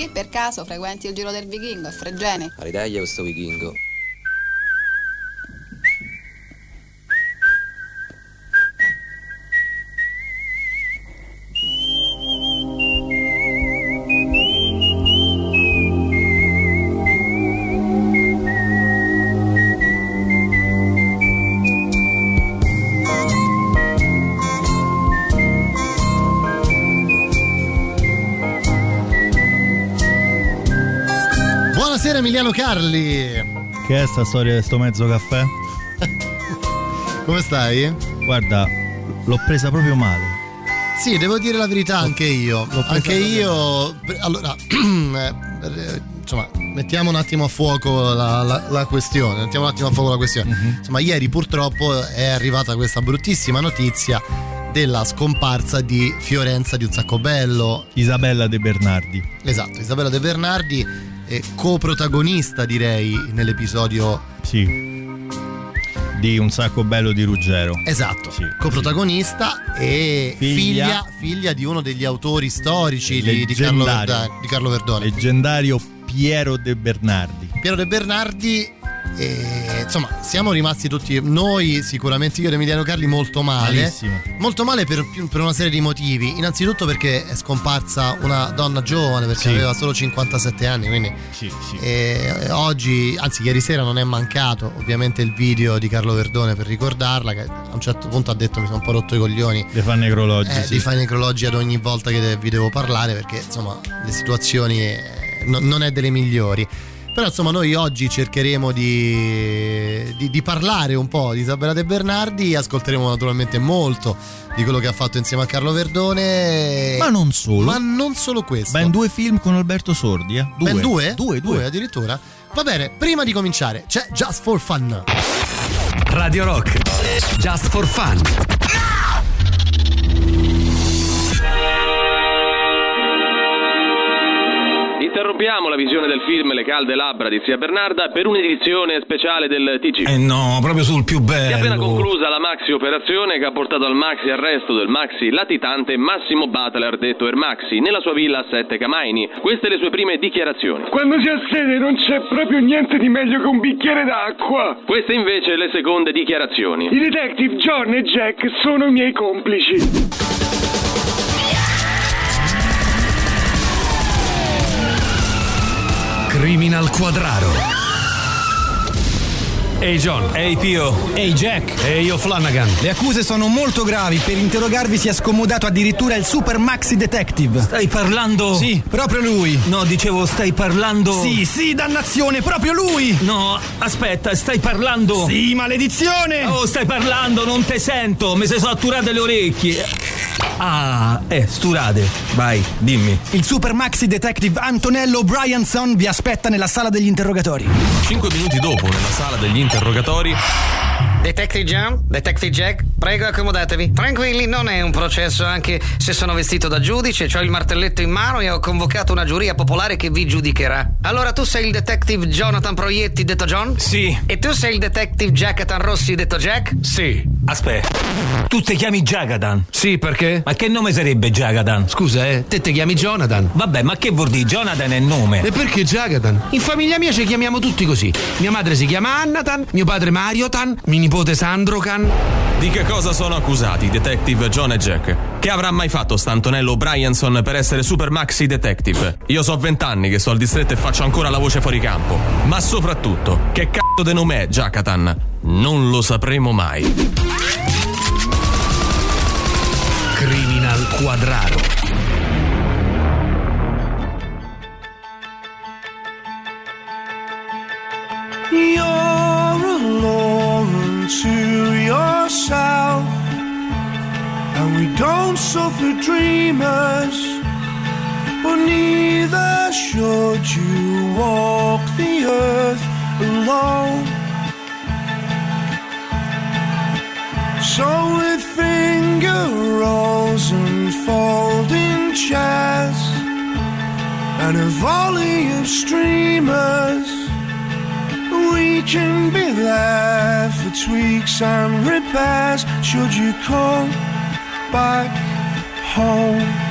Che per caso frequenti il giro del vichingo a Fregene? Ridaglia questo vichingo. Emiliano Carli. Che è sta storia di sto mezzo caffè? Come stai? Guarda, l'ho presa proprio male. Sì, devo dire la verità anche io. Anche io. Allora, eh, insomma, mettiamo un attimo a fuoco la, la, la, questione. Mettiamo un attimo a fuoco la questione. Uh-huh. Insomma, ieri purtroppo è arrivata questa bruttissima notizia della scomparsa di Fiorenza di un sacco bello. Isabella De Bernardi. Esatto, Isabella De Bernardi coprotagonista direi nell'episodio sì. Di un sacco bello di Ruggero. Esatto. Sì, coprotagonista sì. e figlia, figlia, figlia, di uno degli autori storici di, di, Carlo Verdone, di Carlo Verdone. Leggendario Piero De Bernardi. Piero De Bernardi e, insomma, siamo rimasti tutti noi, sicuramente io ed Emiliano Carli, molto male. Malissimo. Molto male per, per, una serie di motivi. Innanzitutto perché è scomparsa una donna giovane, perché sì. aveva solo 57 anni. Quindi sì, sì. E, oggi, anzi, ieri sera non è mancato ovviamente il video di Carlo Verdone per ricordarla. Che a un certo punto ha detto: Mi sono un po' rotto i coglioni. Di fare necrologi. Eh. Di fare necrologi ad ogni volta che vi devo parlare, perché insomma, le situazioni eh, no, non è delle migliori. Però insomma noi oggi cercheremo di, di, di, parlare un po' di Isabella De Bernardi, ascolteremo naturalmente molto di quello che ha fatto insieme a Carlo Verdone. Ma non solo. Ma non solo questo. Ben due film con Alberto Sordi, eh? Due. Ben due? Due, due. due addirittura. Va bene, prima di cominciare c'è Just for Fun. Radio Rock. Just for Fun. Interrompiamo la visione del film Le calde labbra di zia Bernarda per un'edizione speciale del TG. Eh no, proprio sul più bello. Si è appena conclusa la maxi operazione che ha portato al maxi arresto del maxi latitante Massimo Butler, detto Ermaxi, nella sua villa a Sette Camaini. Queste le sue prime dichiarazioni. Quando si ha sede non c'è proprio niente di meglio che un bicchiere d'acqua. Queste invece le seconde dichiarazioni. I detective John e Jack sono i miei complici. Criminal Quadraro. Ehi hey John. Ehi hey Pio. Ehi hey Jack. Ehi hey io Flanagan. Le accuse sono molto gravi. Per interrogarvi si è scomodato addirittura il Super Maxi Detective. Stai parlando? Sì, proprio lui. No, dicevo, stai parlando. Sì, sì, dannazione, proprio lui. No, aspetta, stai parlando. Sì, maledizione. Oh, stai parlando, non te sento. Mi sei sotturate le orecchie. Ah, eh, sturate. Vai, dimmi. Il Super Maxi Detective Antonello Bryanson vi aspetta nella sala degli interrogatori. Cinque minuti dopo, nella sala degli interrogatori. Detective John, Detective Jack, prego accomodatevi. Tranquilli, non è un processo, anche se sono vestito da giudice, ho il martelletto in mano e ho convocato una giuria popolare che vi giudicherà. Allora tu sei il Detective Jonathan Proietti, detto John? Sì. E tu sei il Detective Jackatan Rossi, detto Jack? Sì. Aspetta. Tu ti chiami Jagadan? Sì, perché? Ma che nome sarebbe Jagadan? Scusa, eh, te ti chiami Jonathan. Vabbè, ma che vuol dire? Jonathan è nome. E perché Jagadan? In famiglia mia ci chiamiamo tutti così. Mia madre si chiama Annatan, mio padre Mariotan, mio nipote Sandrocan. Di che cosa sono accusati i detective John e Jack? Che avrà mai fatto Stantonello Bryanson per essere super maxi detective? Io so vent'anni che sto al distretto e faccio ancora la voce fuori campo. Ma soprattutto, che cazzo de nome è Jacatan? Non lo sapremo mai. Criminal Quadraro. Io to And we don't suffer dreamers, but neither should you walk the earth alone. So with finger rolls and folding chairs and a volley of streamers, we can be there for tweaks and repairs. Should you come back home?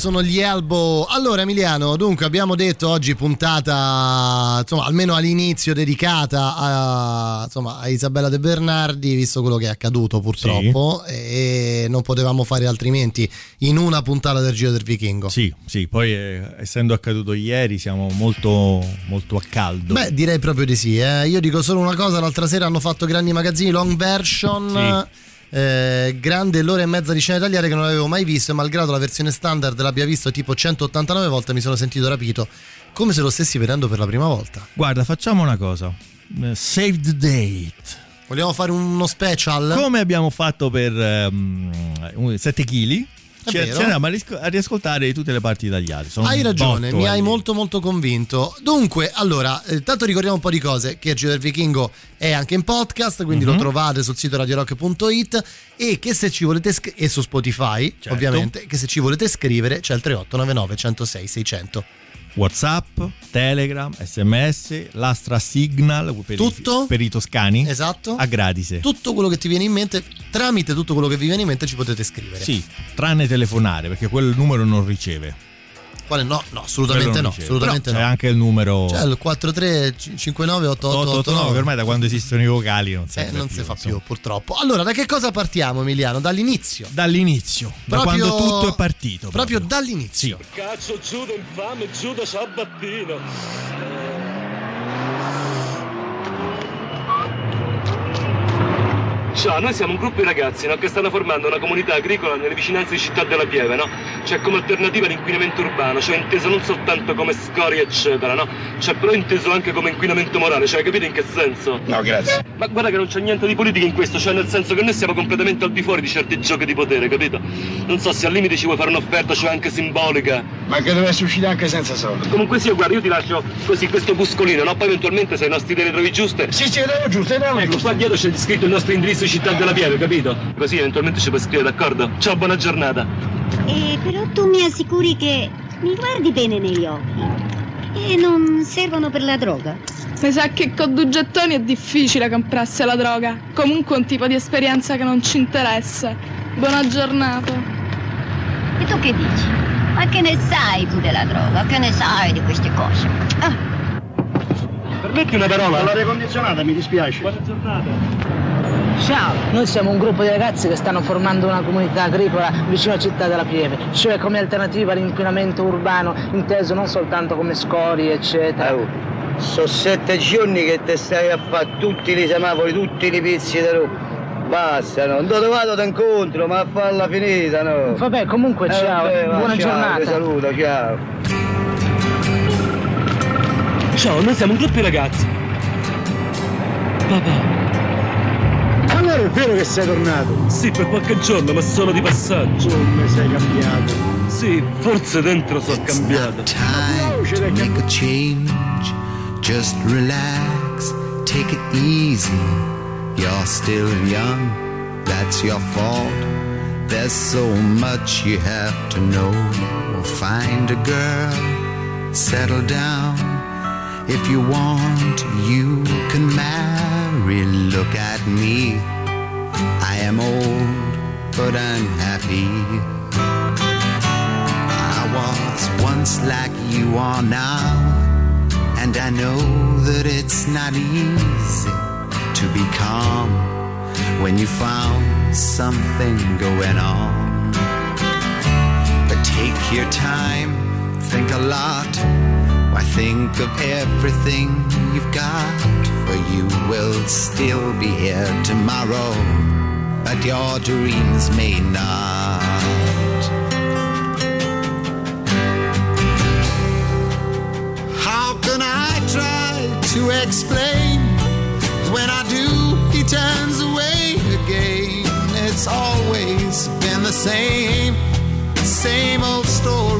Sono gli Elbow. Allora Emiliano, dunque abbiamo detto oggi puntata, insomma, almeno all'inizio dedicata a, insomma, a Isabella De Bernardi, visto quello che è accaduto purtroppo e non potevamo fare altrimenti in una puntata del Giro del Vichingo. Sì, sì, poi eh, essendo accaduto ieri siamo molto, molto a caldo. Beh, direi proprio di sì. eh. Io dico solo una cosa: l'altra sera hanno fatto grandi magazzini long version. Eh, grande l'ora e mezza di scena tagliare che non avevo mai visto e malgrado la versione standard l'abbia visto tipo 189 volte mi sono sentito rapito come se lo stessi vedendo per la prima volta. Guarda, facciamo una cosa. Eh, Save the date. Vogliamo fare uno special? Come abbiamo fatto per ehm, 7 kg. Ci andiamo a, riascoltare tutte le parti tagliate. Sono Hai ragione, mi hai eh. molto molto convinto. Dunque, allora, eh, tanto ricordiamo un po' di cose, che Giro del Vichingo è anche in podcast, quindi Mhm. lo trovate sul sito radiorock.it e che se ci volete sc- e su Spotify, Certo. ovviamente, che se ci volete scrivere c'è il 3899 106 600. WhatsApp, Telegram, SMS, l'Astra Signal per, Tutto? I, per i toscani. Esatto. A gradise. Tutto quello che ti viene in mente, tramite tutto quello che vi viene in mente ci potete scrivere. Sì, tranne telefonare perché quel numero non riceve. Quale no? No, assolutamente no, assolutamente Però no. C'è anche il numero C'è il 4359 889 che ormai da quando esistono i vocali non, Eh, serve non più, si fa insomma. più purtroppo. Allora, da che cosa partiamo Emiliano? Dall'inizio. Dall'inizio, da Proprio- quando tutto è partito. Proprio dall'inizio. Cazzo Giuda infame, Giuda Sabattino. Ciao, noi siamo un gruppo di ragazzi no, che stanno formando una comunità agricola nelle vicinanze di Città della Pieve, no? Cioè come alternativa all'inquinamento urbano, cioè inteso non soltanto come scorie eccetera, no? Cioè però inteso anche come inquinamento morale, cioè capite in che senso? No, grazie. Ma guarda che non c'è niente di politica in questo, cioè nel senso che noi siamo completamente al di fuori di certi giochi di potere, capito? Non so se al limite ci vuoi fare un'offerta, cioè anche simbolica. Ma che dovesse uscire anche senza soldi. Comunque sia, guarda, io ti lascio così questo buscolino, no? Poi eventualmente se le nostre idee le trovi giuste. Sì, sì, le trovo giuste, le trovo Ecco, giuste. qua dietro c'è scritto il nostro indirizzo Città della Pieve, capito? Così eventualmente ci puoi scrivere, d'accordo? Ciao, buona giornata. Eh, però tu mi assicuri che mi guardi bene negli occhi e non servono per la droga. Mi sa che con due gettoni è difficile comprarsi la droga. Comunque è un tipo di esperienza che non ci interessa. Buona giornata. E tu che dici? Ma che ne sai tu della droga? Che ne sai di queste cose? Ah, Permetti una parola? L'aria condizionata, mi dispiace. Buona giornata. Ciao, noi siamo un gruppo di ragazzi che stanno formando una comunità agricola vicino a Città della Pieve, cioè come alternativa all'inquinamento urbano, inteso non soltanto come scorie, eccetera. Sono sette giorni che te stai a fare tutti i semafori, tutti i pizzi da roba. Basta, no? Te vado d'incontro, ma a farla finita, no? Vabbè, comunque, Eh, ciao, vabbè, va, buona ciao, giornata. Ti saluto, ciao. Ciao, noi siamo un gruppo di ragazzi. Papà. Allora è vero che sei tornato. Sì, per qualche giorno, ma solo di passaggio. Come sei cambiato? Sì, forse dentro sono cambiato. time to make a change. Just relax, take it easy. You're still young, that's your fault. There's so much you have to know. Find a girl, settle down. If you want, you can marry. Look at me. I am old, but I'm happy. I was once like you are now, and I know that it's not easy to be calm when you found something going on. But take your time, think a lot. Why think of everything you've got? For you will still be here tomorrow, but your dreams may not. How can I try to explain? When I do, he turns away again. It's always been the same, same old story.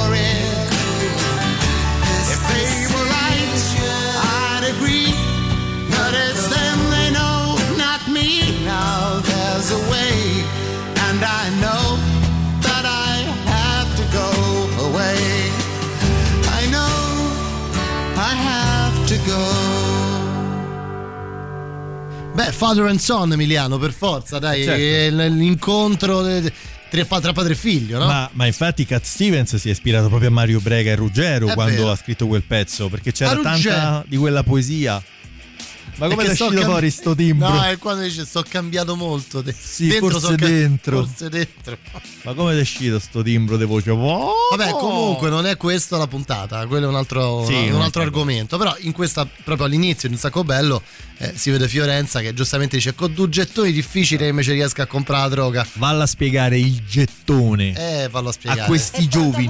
Beh, Father and Son, Emiliano, per forza, dai, Certo. è l- l'incontro tra, pa- tra padre e figlio, no? Ma, ma infatti Cat Stevens si è ispirato proprio a Mario Brega e Ruggero È quando vero. ha scritto quel pezzo, perché c'era tanta di quella poesia. Ma come è uscito cambi- fuori sto timbro? No, è quando dice sto cambiato molto. de- Sì, dentro forse so ca- dentro. Forse dentro. Ma come è uscito sto timbro di voce? Oh! Vabbè, comunque non è questa la puntata, quello è un altro, Sì, un altro argomento. Però in questa, proprio all'inizio, in un sacco bello, eh, si vede Fiorenza che giustamente dice con due gettoni difficili invece riesca a comprare la droga. Valla a spiegare il gettone Eh, fallo a spiegare. a questi giovani.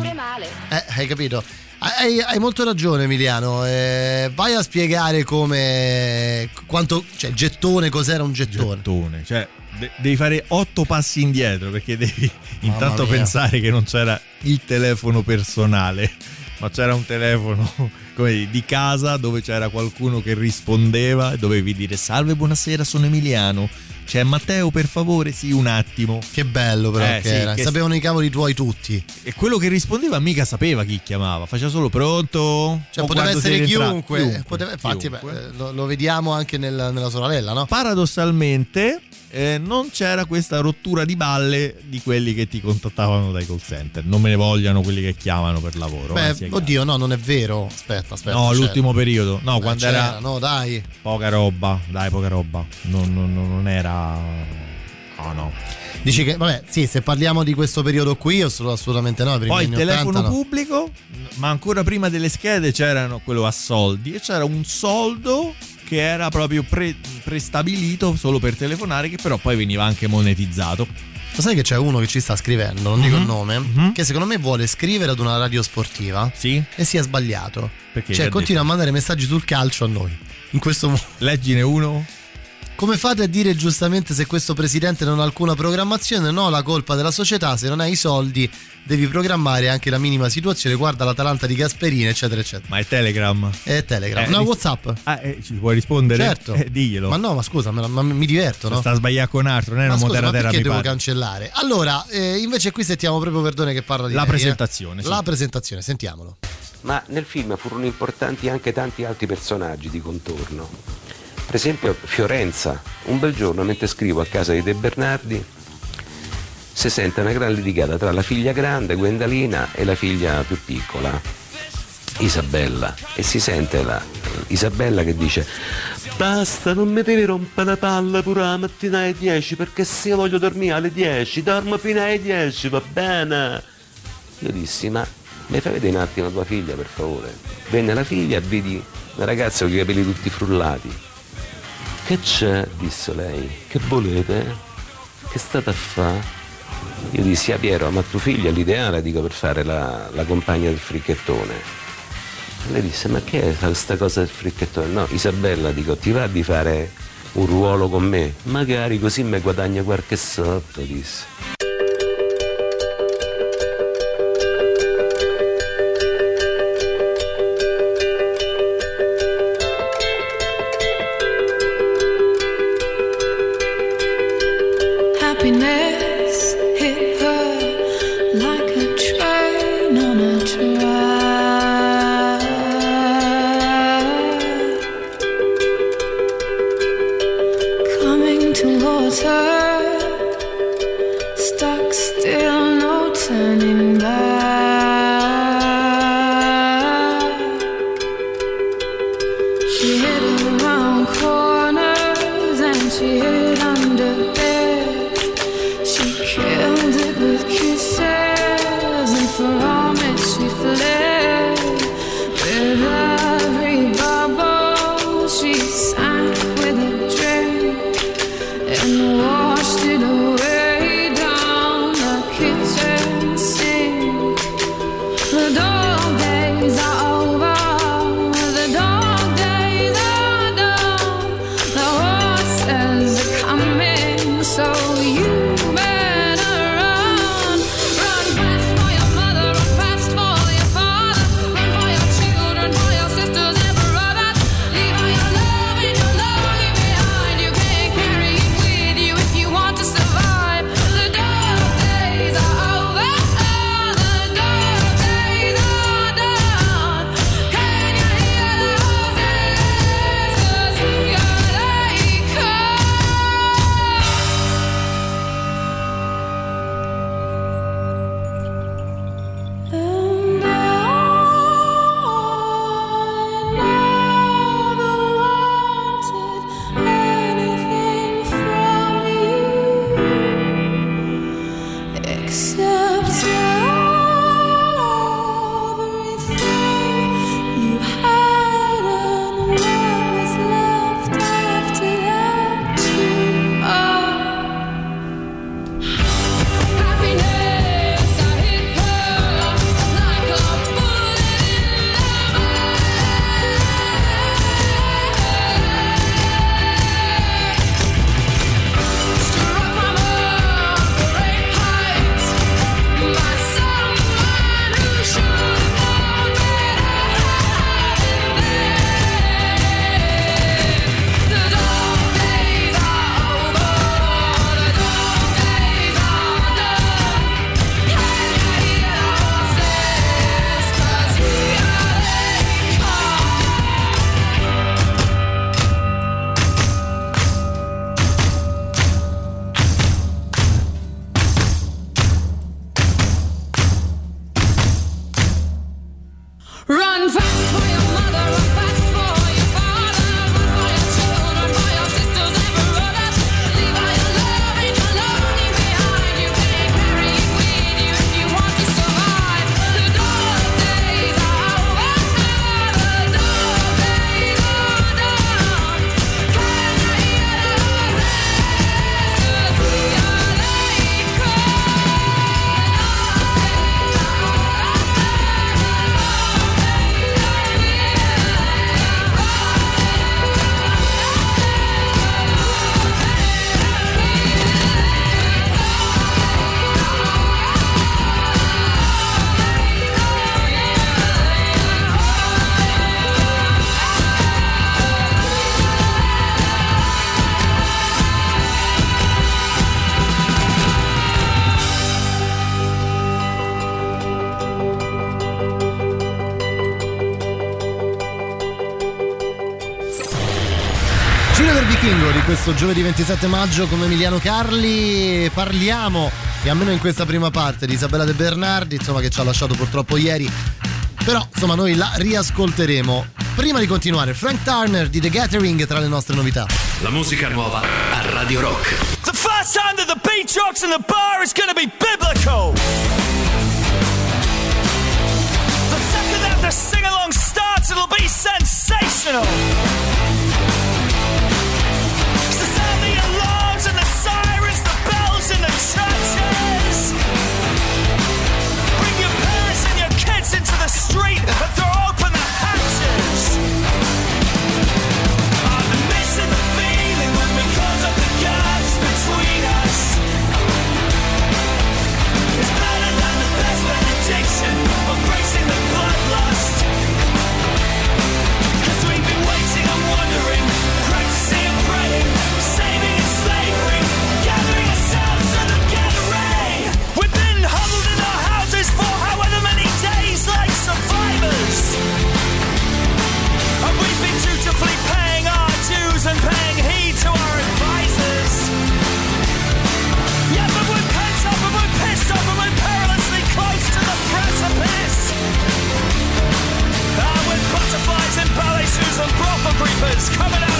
Eh, hai capito? Hai, hai molto ragione Emiliano, eh, vai a spiegare come quanto, cioè gettone, cos'era un gettone. Gettone, cioè de- devi fare otto passi indietro perché devi intanto mia. pensare che non c'era il telefono personale, ma c'era un telefono come di casa dove c'era qualcuno che rispondeva e dovevi dire salve, buonasera, sono Emiliano. C'è Matteo, per favore? Sì, un attimo. Che bello però Eh, che sì, era. che- Sapevano i cavoli tuoi tutti. E quello che rispondeva mica sapeva chi chiamava, faceva solo pronto. Cioè poteva essere rientra- chiunque. Poteva- infatti chiunque. beh, lo, lo vediamo anche nel- nella sorella, no? Paradossalmente eh, non c'era questa rottura di balle di quelli che ti contattavano dai call center. Non me ne vogliano quelli che chiamano per lavoro. Beh, eh, oddio, no, non è vero. Aspetta, aspetta. no, l'ultimo periodo. No, Eh, quando c'era, era No, dai. poca roba. Dai, poca roba. Non, non- non- era. No, no. Dici che, vabbè, sì, se parliamo di questo periodo qui, io sono assolutamente no. Poi il telefono 80 no. pubblico, ma ancora prima delle schede c'erano quello a soldi e c'era un soldo che era proprio pre- prestabilito solo per telefonare, che però poi veniva anche monetizzato. Lo sai che c'è uno che ci sta scrivendo, non dico il Mhm. nome, che secondo me vuole scrivere ad una radio sportiva Sì? e si è sbagliato. Perché? Cioè, continua a mandare messaggi sul calcio a noi. In questo modo. Leggine uno. Come fate a dire giustamente se questo presidente non ha alcuna programmazione? No, la colpa della società, se non hai i soldi devi programmare anche la minima situazione, guarda l'Atalanta di Gasperini, eccetera, eccetera. Ma è Telegram. È Telegram. Eh, no, ris- Whatsapp. Ah, eh, ci puoi rispondere? Certo. Eh, diglielo. Ma no, ma scusa, ma, ma mi diverto, no? Sta sbagliando con altro, non è Ma una scusa, ma moderatera perché devo pare. cancellare? Allora, eh, invece qui sentiamo proprio Verdone che parla di La lei, eh. presentazione, sì. La presentazione, sentiamolo. Ma nel film furono importanti anche tanti altri personaggi di contorno. Per esempio Fiorenza, un bel giorno mentre scrivo a casa di De Bernardi, si sente una gran litigata tra la figlia grande, Gwendalina, e la figlia più piccola, Isabella. E si sente la Isabella che dice Basta, non mi devi rompere la palla pure la mattina alle 10 perché se io voglio dormire alle 10, dormo fino alle 10, va bene? Io dissi, ma mi fai vedere un attimo tua figlia per favore? Venne la figlia e vidi una ragazza con i capelli tutti frullati. Che c'è? disse lei. Che volete? Che state a fare? Io dissi, ah Piero, ma tua figlia è l'ideale, dico, per fare la, la compagna del fricchettone. Lei disse, ma che è questa cosa del fricchettone? No, Isabella, dico, ti va di fare un ruolo con me? Magari così mi guadagna qualche sotto, disse. L'Oscuro del Vichingo di questo giovedì 27 maggio con Emiliano Carli parliamo, e almeno in questa prima parte, di Isabella De Bernardi, insomma che ci ha lasciato purtroppo ieri, però insomma noi la riascolteremo. Prima di continuare, Frank Turner di The Gathering tra le nostre novità. La musica nuova a Radio Rock. The first time that the beach rocks in the bar is gonna be biblical. The second that the sing-along starts, it'll be sensational. straight, they're all coming out.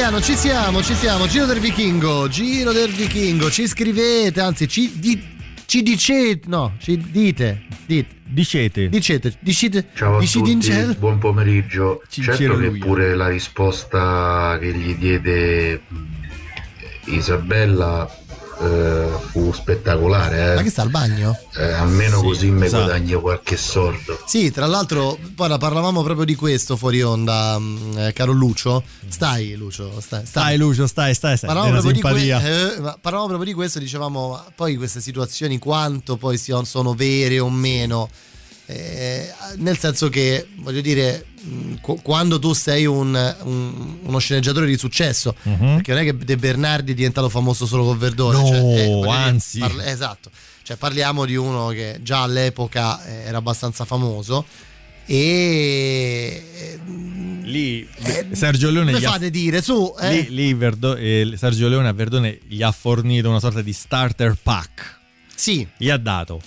Emiliano, ci siamo, ci siamo. Giro del Vichingo, Giro del Vichingo. Ci scrivete, anzi, ci, di- ci dicete, no, ci dite, dite. Dicete. Dicete, dicete. Ciao a tutti, buon pomeriggio. Cincero certo che lui. pure la risposta che gli diede mh, Isabella eh, fu spettacolare. eh. Ma che sta al bagno? Eh, almeno Sì, così mi esatto. guadagno qualche sordo. Sì, tra l'altro, poi la parlavamo proprio di questo fuori onda, mh, eh, caro Lucio. Stai, Lucio, stai. Stai Lucio, stai, stai, stai. Parlavamo proprio, que- eh, parlavamo proprio di questo, dicevamo, poi queste situazioni quanto poi siano, sono vere o meno. Eh, nel senso che, voglio dire, quando tu sei un, un- uno sceneggiatore di successo, Mhm. perché non è che De Bernardi è diventato famoso solo con Verdone. No, cioè, eh, anzi. parla- esatto, cioè parliamo di uno che già all'epoca eh, era abbastanza famoso e... eh, Lì Sergio Leone gli ha- fate dire su? eh? Lì, lì Verdo- eh, Sergio Leone a Verdone gli ha fornito una sorta di starter pack. Sì. Gli ha dato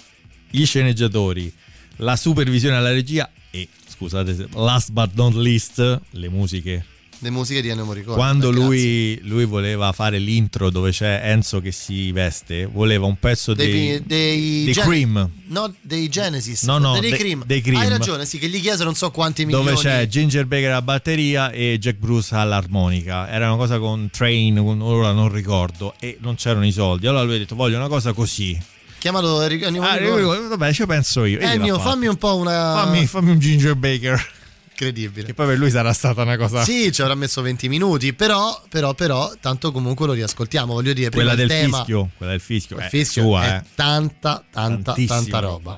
gli sceneggiatori, la supervisione alla regia e, scusate, last but not least, le musiche. Le musiche di Ennio Morricone. Quando lui, lui voleva fare l'intro dove c'è Enzo che si veste, voleva un pezzo Dei, dei, dei, dei Gen- Cream. No, dei Genesis. No, no, dei, de- Cream. dei Cream. Hai ragione, sì, che gli chiesero non so quanti milioni. dove c'è Ginger Baker alla batteria e Jack Bruce all'armonica. Era una cosa con Train, con- ora non ricordo, e non c'erano i soldi. Allora lui ha detto: Voglio una cosa così. Chiamalo Ennio Ah, Morricone. vabbè, ci penso io. Ennio, fammi un po' una. fammi, fammi un Ginger Baker. Incredibile. Che poi per lui sarà stata una cosa. Sì, ci avrà messo 20 minuti, però, però, però, tanto comunque lo riascoltiamo. Voglio dire, prima Quella del tema, fischio. Quella del fischio. il è fischio sua, è eh. tanta, tanta, Tantissimo. tanta roba.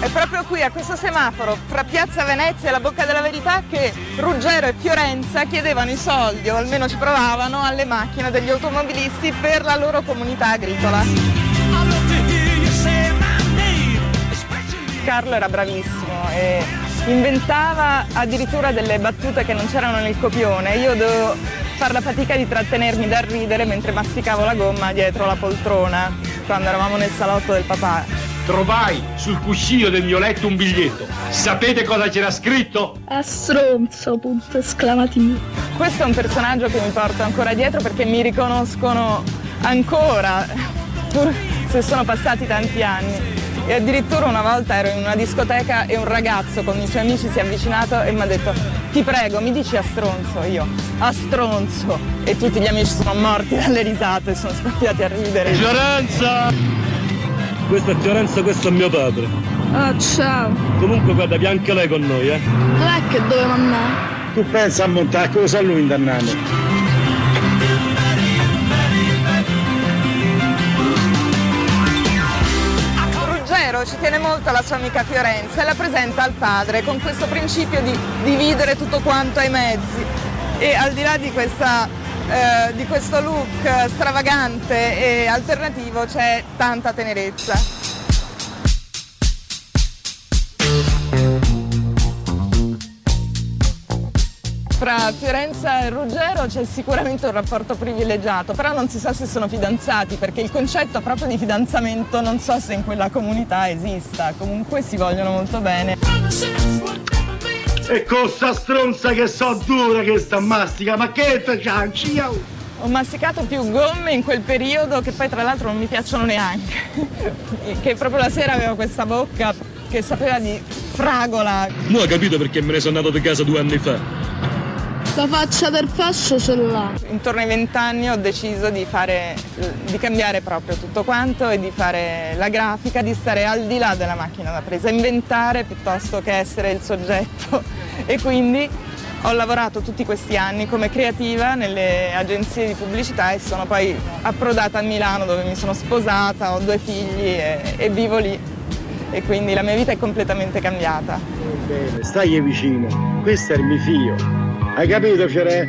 È proprio qui, a questo semaforo, fra Piazza Venezia e la Bocca della Verità, che Ruggero e Fiorenza chiedevano i soldi, o almeno ci provavano, alle macchine degli automobilisti per la loro comunità agricola. Carlo era bravissimo e inventava addirittura delle battute che non c'erano nel copione. Io dovevo fare la fatica di trattenermi dal ridere mentre masticavo la gomma dietro la poltrona, quando eravamo nel salotto del papà. Trovai sul cuscino del mio letto un biglietto. Sapete cosa c'era scritto? A stronzo, punto esclamativo. Questo è un personaggio che mi porto ancora dietro perché mi riconoscono ancora, pur se sono passati tanti anni. E addirittura una volta ero in una discoteca e un ragazzo con i suoi amici si è avvicinato e mi ha detto ti prego mi dici a stronzo io a stronzo e tutti gli amici sono morti dalle risate sono scoppiati a ridere Fiorenza! Questa è Fiorenza, questo è mio padre. Ah, ciao. Comunque guarda, vi anche lei con noi, eh. Non è che doveva andare. Tu pensa a montare cosa lui indannato? Ruggero ci tiene molto alla sua amica Fiorenza e la presenta al padre con questo principio di dividere tutto quanto ai mezzi. E al di là di, questa, eh, di questo look stravagante e alternativo c'è tanta tenerezza. Fra Fiorenza e Ruggero c'è sicuramente un rapporto privilegiato, però non si sa se sono fidanzati, perché il concetto proprio di fidanzamento non so se in quella comunità esista, comunque si vogliono molto bene. E con sta stronza che so dura che sta mastica, ma che te cianci? io? Ho masticato più gomme in quel periodo che poi tra l'altro non mi piacciono neanche, che proprio la sera avevo questa bocca che sapeva di fragola. Non ho capito perché me ne sono andato di casa due anni fa. La faccia del fascio ce l'ha. Intorno ai vent'anni ho deciso di, fare, di cambiare proprio tutto quanto e di fare la grafica, di stare al di là della macchina da presa, inventare piuttosto che essere il soggetto. E quindi ho lavorato tutti questi anni come creativa nelle agenzie di pubblicità e sono poi approdata a Milano dove mi sono sposata, ho due figli e, e vivo lì. E quindi la mia vita è completamente cambiata. Bene, stai vicino. Questo è il mio figlio. Hai capito, Fiore?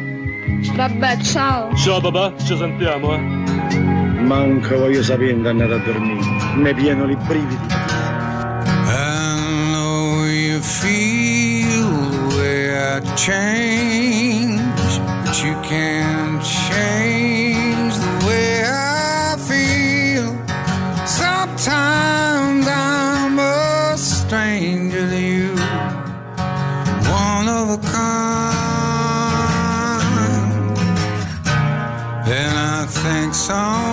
Vabbè, ciao. Ciao papà, ci sentiamo, eh. Manco voglio sapere andare a dormire. Ne pieno i brividi. I know you feel the way I change, but you can't change song.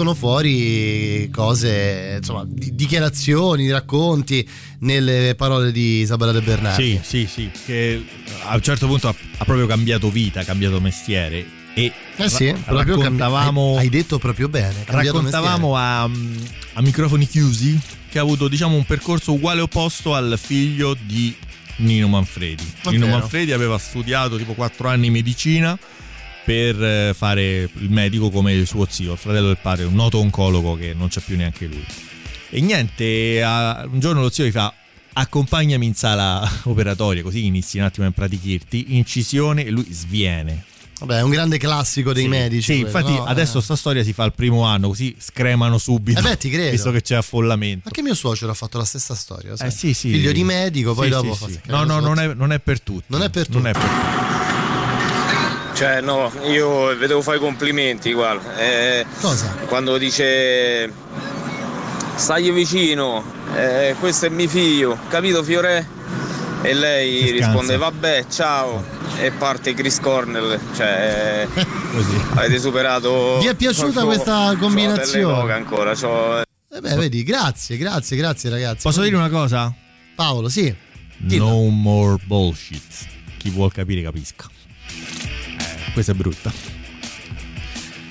Escono fuori cose, insomma, di- dichiarazioni, racconti nelle parole di Isabella De Bernardi. Sì, sì, sì, che a un certo punto ha, ha proprio cambiato vita, ha cambiato mestiere e Eh sì, ra- raccontavamo hai, detto proprio bene. raccontavamo a, a microfoni chiusi che ha avuto diciamo un percorso uguale opposto al figlio di Nino Manfredi. È Nino. Manfredi aveva studiato tipo 4 anni medicina per eh, fare il medico come il suo zio, il fratello del padre, un noto oncologo che non c'è più neanche lui. E niente, un giorno lo zio gli fa accompagnami in sala operatoria così inizi un attimo a impratichirti, incisione e lui sviene. Vabbè, è un grande classico dei Sì, medici. Sì, quello, infatti no? adesso sta storia si fa al primo anno, così scremano subito. Eh beh, ti credo. Visto che c'è affollamento. Anche mio suocero ha fatto la stessa storia. sai? Eh sì, sì. Figlio di medico, poi Sì, dopo sì, sì. No, no, non è, non è per tutti. Non è per Non è per tutti. Cioè, no, io vi devo fare i complimenti, guarda. Eh, Cosa? Quando dice stai vicino, eh, questo è mio figlio, capito Fiore? E lei Si risponde vabbè, ciao. e parte Chris Cornell, cioè avete superato Vi è piaciuta c'ho- questa combinazione? ancora, c'ho- Eh beh, vedi, grazie, grazie, grazie ragazzi. Posso dire una cosa? Paolo, sì. No more bullshit. Chi vuol capire capisca. Eh, questa è brutta.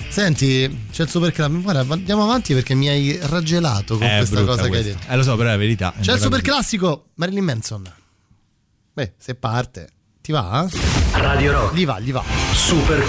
Senti, c'è il super club. Guarda, andiamo avanti perché mi hai raggelato con è questa cosa che hai questa. detto. Eh, lo so, però è la verità. C'è il super classico Marilyn Manson. Beh, se parte, ti va? Radio Rock. Gli va, gli va. Super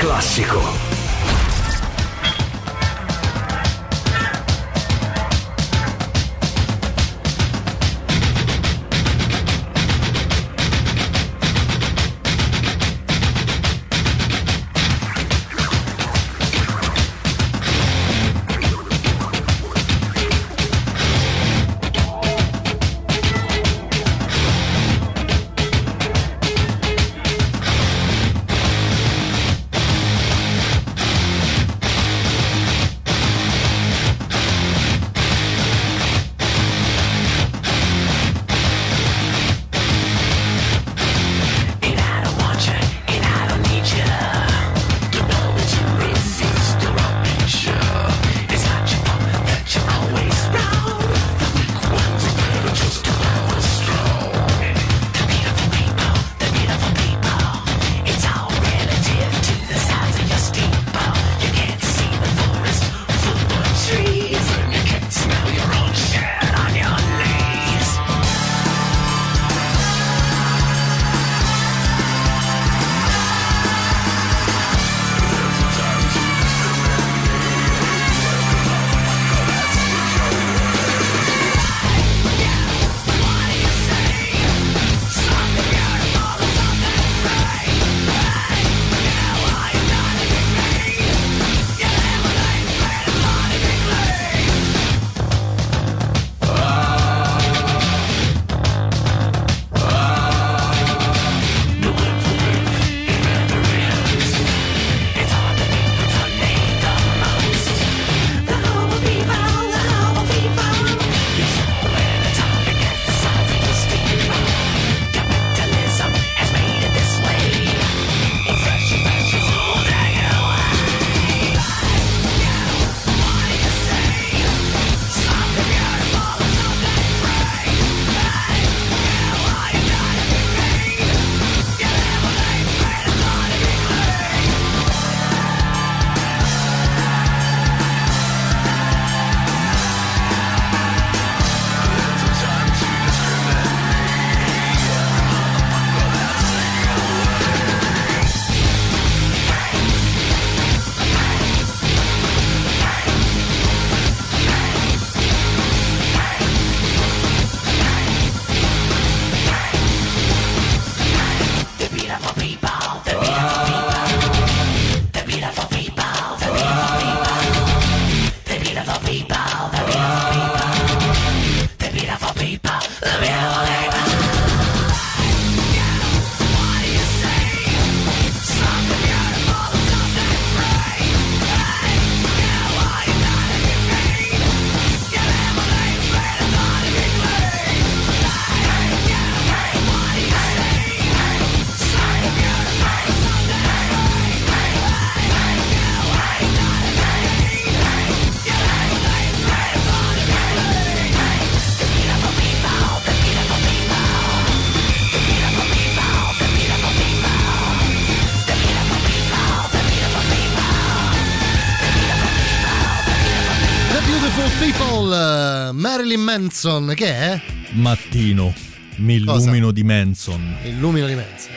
Manson, che è? Mattino, mi illumino di Manson. Il lumino di Manson.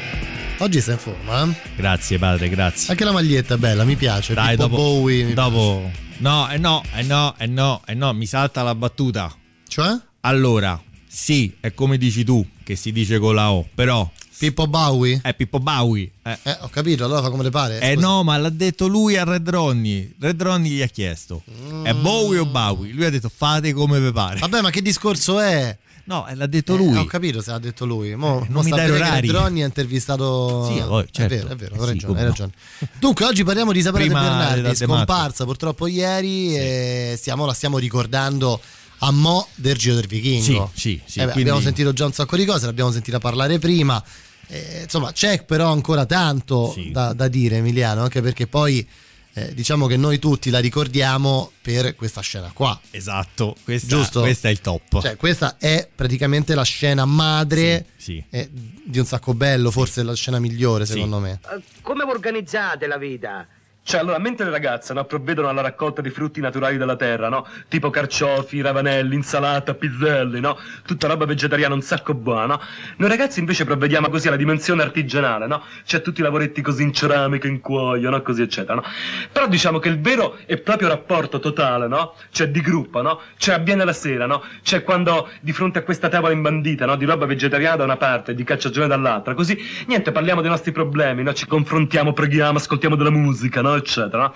Oggi sei in forma, eh? Grazie padre, grazie. Anche la maglietta è bella, mi piace. Dai, Pippo dopo, Bowie. mi dopo No, eh no, eh no, eh no, eh no, mi salta la battuta. Cioè? Allora, sì, è come dici tu, che si dice con la O, però... Pippo Bowie? È Pippo Bowie. Eh, Eh, ho capito, allora fa come le pare. Eh scusa. no, ma l'ha detto lui a Red Ronnie. Red Ronnie gli ha chiesto: è Bowie o Bowie? Lui ha detto fate come vi pare. Vabbè, ma che discorso è? No, eh, l'ha detto lui. Eh, ho capito se l'ha detto lui. Mo, non mo mi dai orari. Dronni ha intervistato. Sì, poi, certo. È vero, è vero, hai Sì, ragione, hai no. ragione. Dunque, oggi parliamo di De Bernardi, scomparsa purtroppo ieri. E stiamo, la stiamo ricordando a mo' del Giro del Vichingo. Sì, sì, sì, Eh beh, quindi- Abbiamo sentito già un sacco di cose, l'abbiamo sentita parlare prima. Eh, insomma, c'è però ancora tanto da, da dire, Emiliano, anche perché poi eh, diciamo che noi tutti la ricordiamo per questa scena qua. Esatto, questa, questa è il top. Cioè, questa è praticamente la scena madre Sì, sì. eh, di un sacco bello, forse la scena migliore, secondo me. Come vi organizzate la vita? Cioè, allora, mentre le ragazze no, provvedono alla raccolta di frutti naturali della terra, no? Tipo carciofi, ravanelli, insalata, piselli, no? Tutta roba vegetariana un sacco buona, no? Noi ragazzi invece provvediamo così alla dimensione artigianale, no? C'è tutti i lavoretti così in ceramica, in cuoio, no? Così eccetera, no? Però diciamo che il vero e proprio rapporto totale, no? Cioè di gruppo, no? Cioè avviene la sera, no? Cioè quando di fronte a questa tavola imbandita, no? Di roba vegetariana da una parte e di cacciagione dall'altra, così niente, parliamo dei nostri problemi, no? Ci confrontiamo, preghiamo, ascoltiamo della musica, no? Eccetera, no?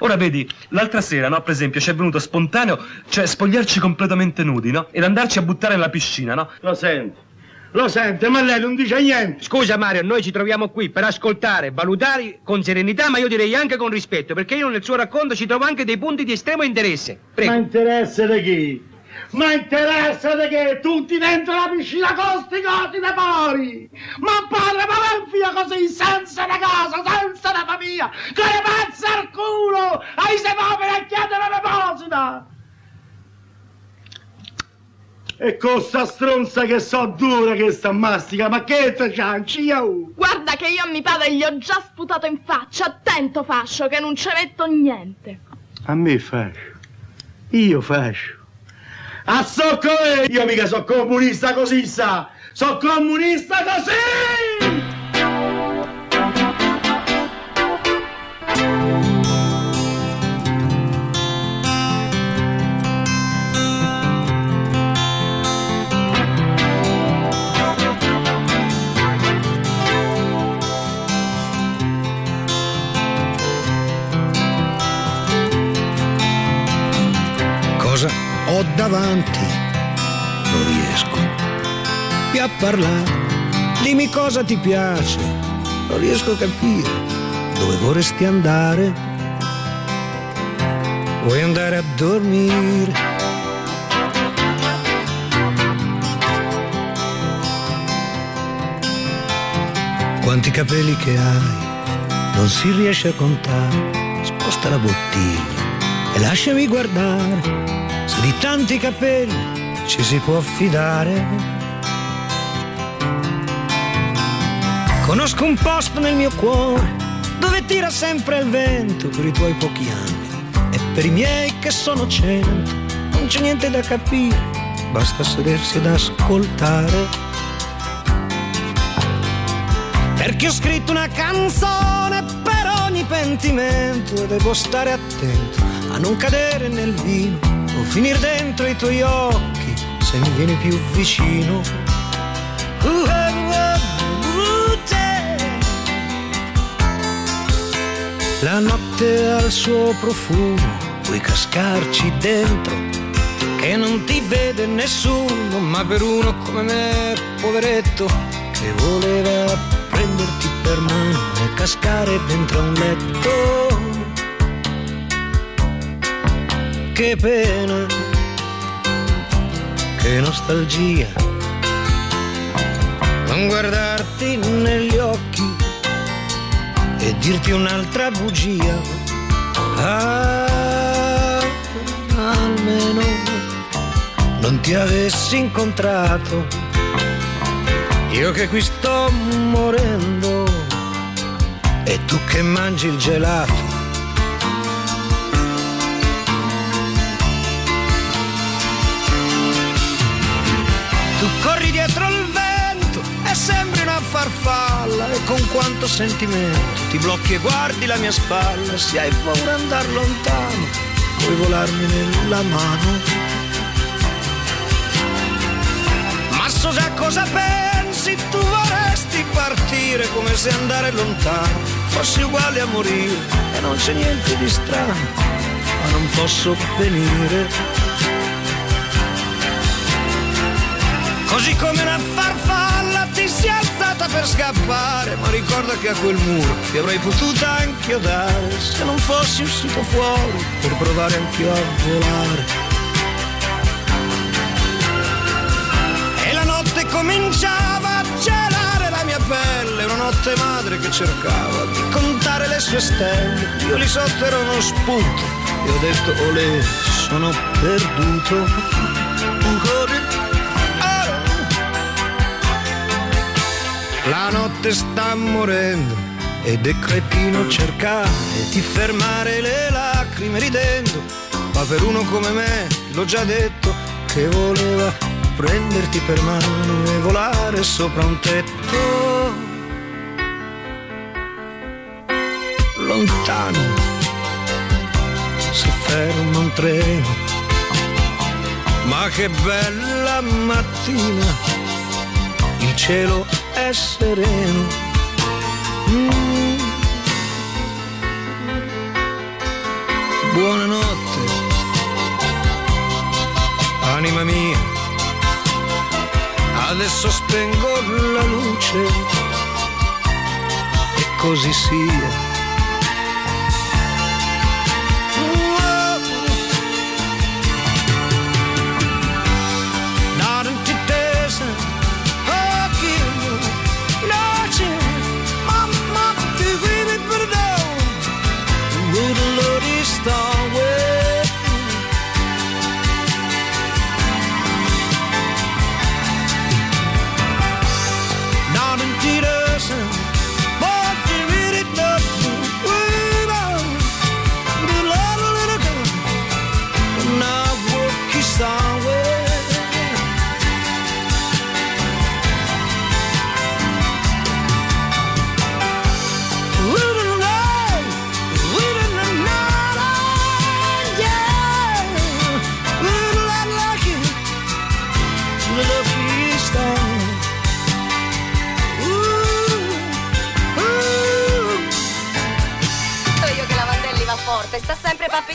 Ora vedi, l'altra sera, no? Per esempio, ci è venuto spontaneo, cioè spogliarci completamente nudi, no? Ed andarci a buttare nella piscina, no? Lo senti? Lo sente, ma lei non dice niente. Scusa Mario, noi ci troviamo qui per ascoltare, valutare con serenità, ma io direi anche con rispetto, perché io nel suo racconto ci trovo anche dei punti di estremo interesse. Prego. Ma interesse di chi? Ma interessa di che tutti dentro la piscina con sti cosi da fuori! Ma padre, ma va via così, senza una casa, senza una famiglia, con le pazze al culo! Ai se poveri a chiedere l'elemosina! E con sta stronza che so dura che sta mastica, ma che te cianci io? Guarda che io a mio padre gli ho già sputato in faccia. Attento, fascio, che non ci metto niente. A me fascio. Io fascio. A socco io mica so comunista così sa! So comunista così! Davanti? Non riesco più a parlare. Dimmi cosa ti piace. Non riesco a capire dove vorresti andare. Vuoi andare a dormire? Quanti capelli che hai, non si riesce a contare. Sposta la bottiglia e lasciami guardare. Di tanti capelli ci si può fidare. Conosco un posto nel mio cuore dove tira sempre il vento per i tuoi pochi anni e per i miei che sono cento. Non c'è niente da capire, basta sedersi ad ascoltare. Perché ho scritto una canzone per ogni pentimento e devo stare attento a non cadere nel vino o finire dentro i tuoi occhi se mi vieni più vicino. La notte ha il suo profumo, puoi cascarci dentro, che non ti vede nessuno, ma per uno come me, poveretto, che voleva prenderti per mano e cascare dentro un letto. Che pena, che nostalgia, non guardarti negli occhi e dirti un'altra bugia. Ah, almeno non ti avessi incontrato, io che qui sto morendo e tu che mangi il gelato. Quanto sentimento ti blocchi e guardi la mia spalla. Se hai paura andare lontano, puoi volarmi nella mano. Ma so già cosa pensi, tu vorresti partire come se andare lontano fossi uguale a morire e non c'è niente di strano, ma non posso venire. Così come una farfalla ti sei alzata per scappare, ma ricorda che a quel muro ti avrei potuta anchiodare se non fossi uscito fuori per provare anch'io a volare. E la notte cominciava a gelare la mia pelle notte madre che cercava di contare le sue stelle. Io lì sotto ero uno spunto e ho detto olè, sono perduto. Ancora La notte sta morendo ed è cretino cercare di fermare le lacrime ridendo. Ma per uno come me, l'ho già detto, che voleva prenderti per mano e volare sopra un tetto. Lontano si ferma un treno. Ma che bella mattina, il cielo è sereno. Mm. Buonanotte, anima mia. Adesso spengo la luce e così sia.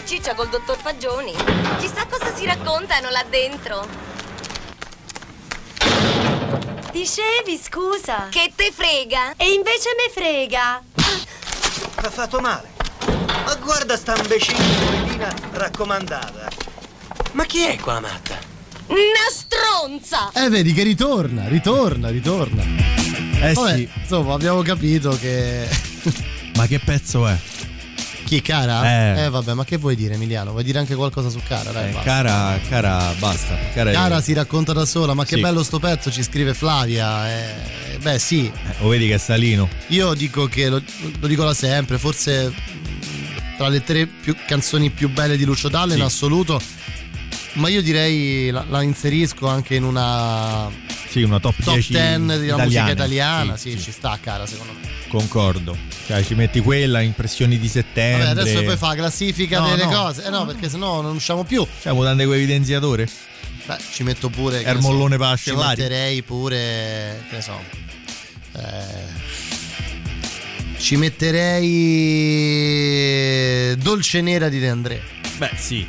Ciccia col dottor Fagioni. Chissà cosa si raccontano là dentro. Dicevi, scusa. Che te frega? E invece me frega. Ha fatto male. Ma guarda sta imbecille raccomandata. Ma chi è quella matta? Una stronza! Eh, vedi che ritorna, ritorna, ritorna. Eh Vabbè, sì. Insomma, abbiamo capito che. Ma che pezzo è? Chi cara? Eh. vabbè, ma che vuoi dire, Emiliano? Vuoi dire anche qualcosa su cara? Dai, Eh, basta. cara, cara, basta. Cara, Cara si racconta da sola, ma che Sì. bello sto pezzo, ci scrive Flavia. eh, beh, sì. o vedi che è salino. Io dico che lo, lo dico da sempre, forse tra le tre più- canzoni più belle di Lucio Dalle Sì. in assoluto. Ma io direi la, la inserisco anche in una Sì, una top, top 10 10 della musica italiana. italiana. Sì, Sì, sì. ci sta cara, secondo me. Concordo. Cioè, ci metti quella, impressioni di settembre. Vabbè, adesso poi fa la classifica No, delle no. cose. Eh no, perché sennò non usciamo più. Stiamo dando quei evidenziatore? Beh, ci metto pure. Ermollone so, per Ci metterei pure. Che ne so. eh, ci metterei. Dolce Nera di De André. Beh, sì.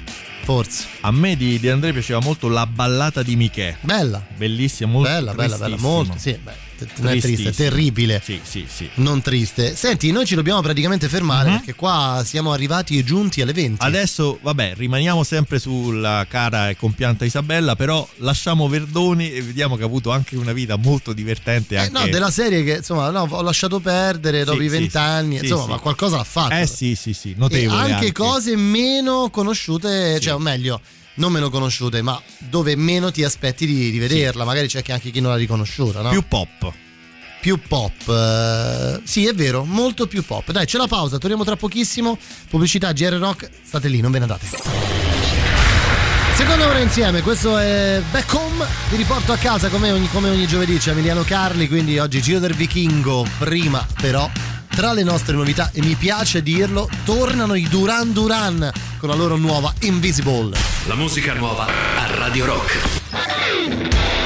Forse. A me di, di Andrea piaceva molto la ballata di Michè. Bella. Bellissima, molto Bella, bella, bella, molto. Sì, beh, non è triste, terribile. Sì, sì, sì. Non triste. Senti, noi ci dobbiamo praticamente fermare Mhm. perché qua siamo arrivati e giunti alle 20. Adesso, vabbè, rimaniamo sempre sulla cara e compianta Isabella, però lasciamo Verdoni e vediamo che ha avuto anche una vita molto divertente. Eh, Anche... no, della serie che insomma no, ho lasciato perdere dopo i vent'anni, insomma, ma qualcosa l'ha fatto. Eh sì, sì, sì, notevole. anche, anche. cose meno conosciute, cioè o meglio, non meno conosciute, ma dove meno ti aspetti di, di vederla. Magari c'è che anche chi non l'ha riconosciuta, no? Più pop. Più pop. eh, sì, è vero, molto più pop. Dai, c'è la pausa, torniamo tra pochissimo. Pubblicità GR Rock, state lì, non ve ne andate. Seconda ora insieme, questo è Back Home, vi riporto a casa come ogni, come ogni giovedì, c'è Emiliano Carli, quindi oggi Giro del Vichingo, prima però tra le nostre novità, e mi piace dirlo, tornano i Duran Duran con la loro nuova Invisible. La musica nuova a Radio Rock.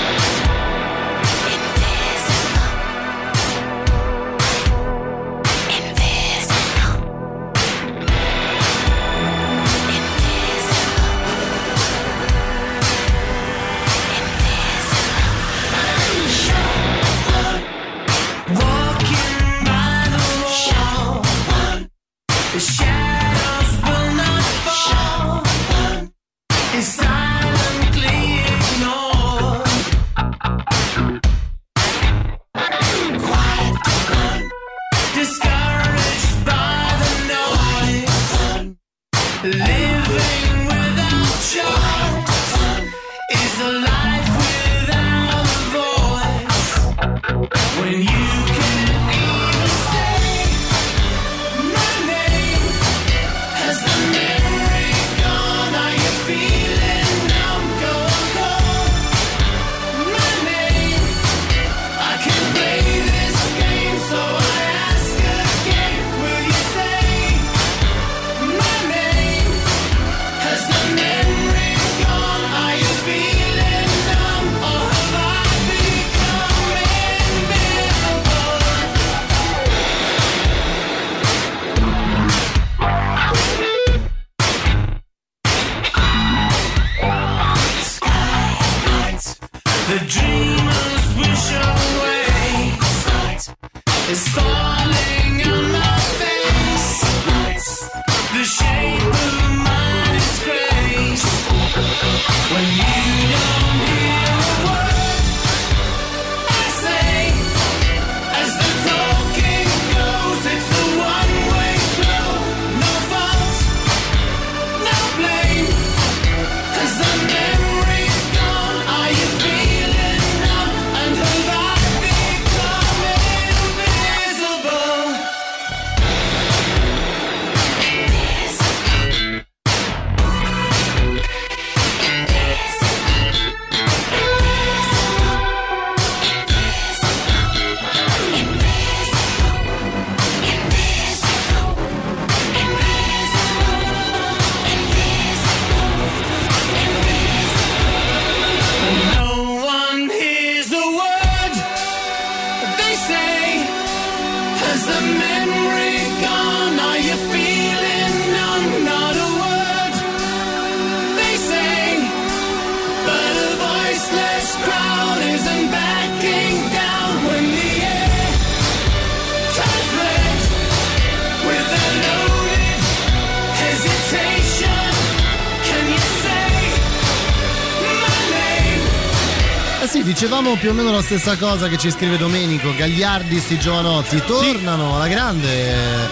Dicevamo più o meno la stessa cosa che ci scrive Domenico. Gagliardi, sti giovanotti tornano alla grande.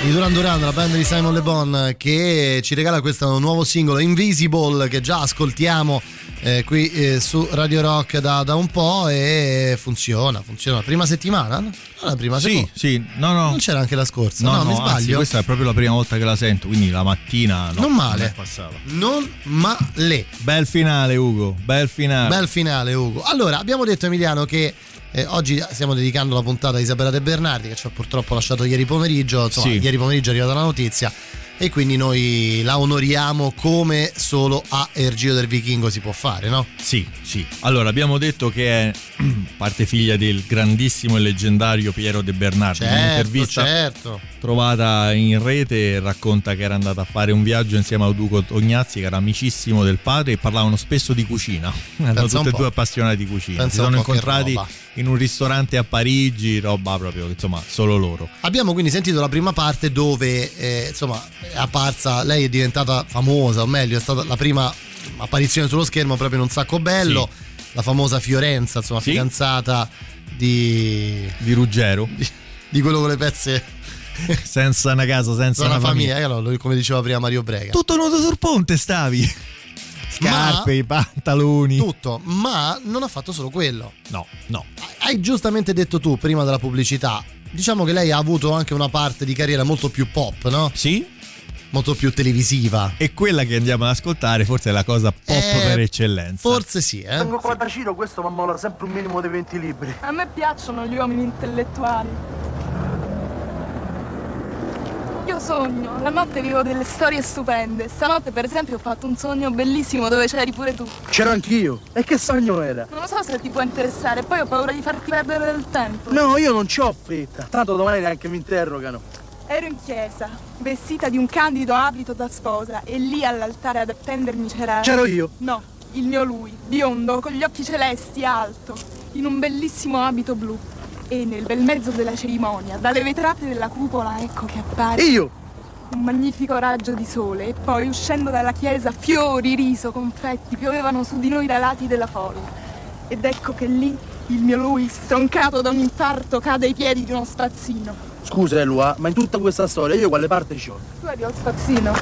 Di Duran Duran, la band di Simon Le Bon che ci regala questo nuovo singolo Invisible che già ascoltiamo eh, qui eh, su Radio Rock da, da un po' e funziona, funziona. Prima settimana? No, la prima Sì, seconda. sì, no, no. Non c'era anche la scorsa, No, no, no, mi anzi, sbaglio? questa è proprio la prima volta che la sento, quindi la mattina no, Non male. Non male. Bel finale, Ugo, bel finale. Bel finale, Ugo. Allora, abbiamo detto Emiliano che eh, oggi stiamo dedicando la puntata a Isabella De Bernardi, che ci ha purtroppo lasciato ieri pomeriggio. Insomma, Sì. ieri pomeriggio è arrivata la notizia. E quindi noi la onoriamo come solo a Ergio del Vichingo si può fare, no? Sì, sì. Allora, abbiamo detto che è parte figlia del grandissimo e leggendario Piero De Bernardi. in Certo, un'intervista certo. Trovata in rete racconta che era andata a fare un viaggio insieme a Uduco Tognazzi, che era amicissimo del padre, e parlavano spesso di cucina. Erano tutti e due appassionati di cucina. Pensa si sono incontrati in un ristorante a Parigi, roba proprio, insomma, solo loro. Abbiamo quindi sentito la prima parte dove eh, insomma è apparsa, lei è diventata famosa, o meglio, è stata la prima apparizione sullo schermo proprio in un sacco bello, la famosa Fiorenza, insomma, Sì. fidanzata di, Di Ruggero. di, di quello con le pezze senza una casa, senza una una famiglia, famiglia. eh, allora, come diceva prima Mario Brega. Tutto nudo sul ponte stavi. Scarpe, i pantaloni. Tutto, ma non ha fatto solo quello. No, no. Hai giustamente detto tu prima della pubblicità. Diciamo che lei ha avuto anche una parte di carriera molto più pop, no? Sì. Molto più televisiva. E quella che andiamo ad ascoltare forse è la cosa pop Eh, per eccellenza. Forse sì, eh. Tengo quattrocino, questo mi ammola sempre un minimo di 20 libri. A me piacciono gli uomini intellettuali. Io sogno, la notte vivo delle storie stupende. Stanotte, per esempio, ho fatto un sogno bellissimo dove c'eri pure tu. C'ero anch'io. E che sogno era? Non lo so se ti può interessare, poi ho paura di farti perdere del tempo. No, io non c'ho fretta. Tanto domani neanche mi interrogano. Ero in chiesa, vestita di un candido abito da sposa, e lì all'altare ad attendermi c'era. C'ero io? No, il mio lui, biondo, con gli occhi celesti, alto, in un bellissimo abito blu. E nel bel mezzo della cerimonia, dalle vetrate della cupola, ecco che appare. Io? Un magnifico raggio di sole, e poi uscendo dalla chiesa, fiori, riso, confetti piovevano su di noi dai lati della folla. Ed ecco che lì il mio lui, stroncato da un infarto, cade ai piedi di uno spazzino. Scusa, Elua, ma in tutta questa storia io quale parte c'ho? Tu eri lo spazzino?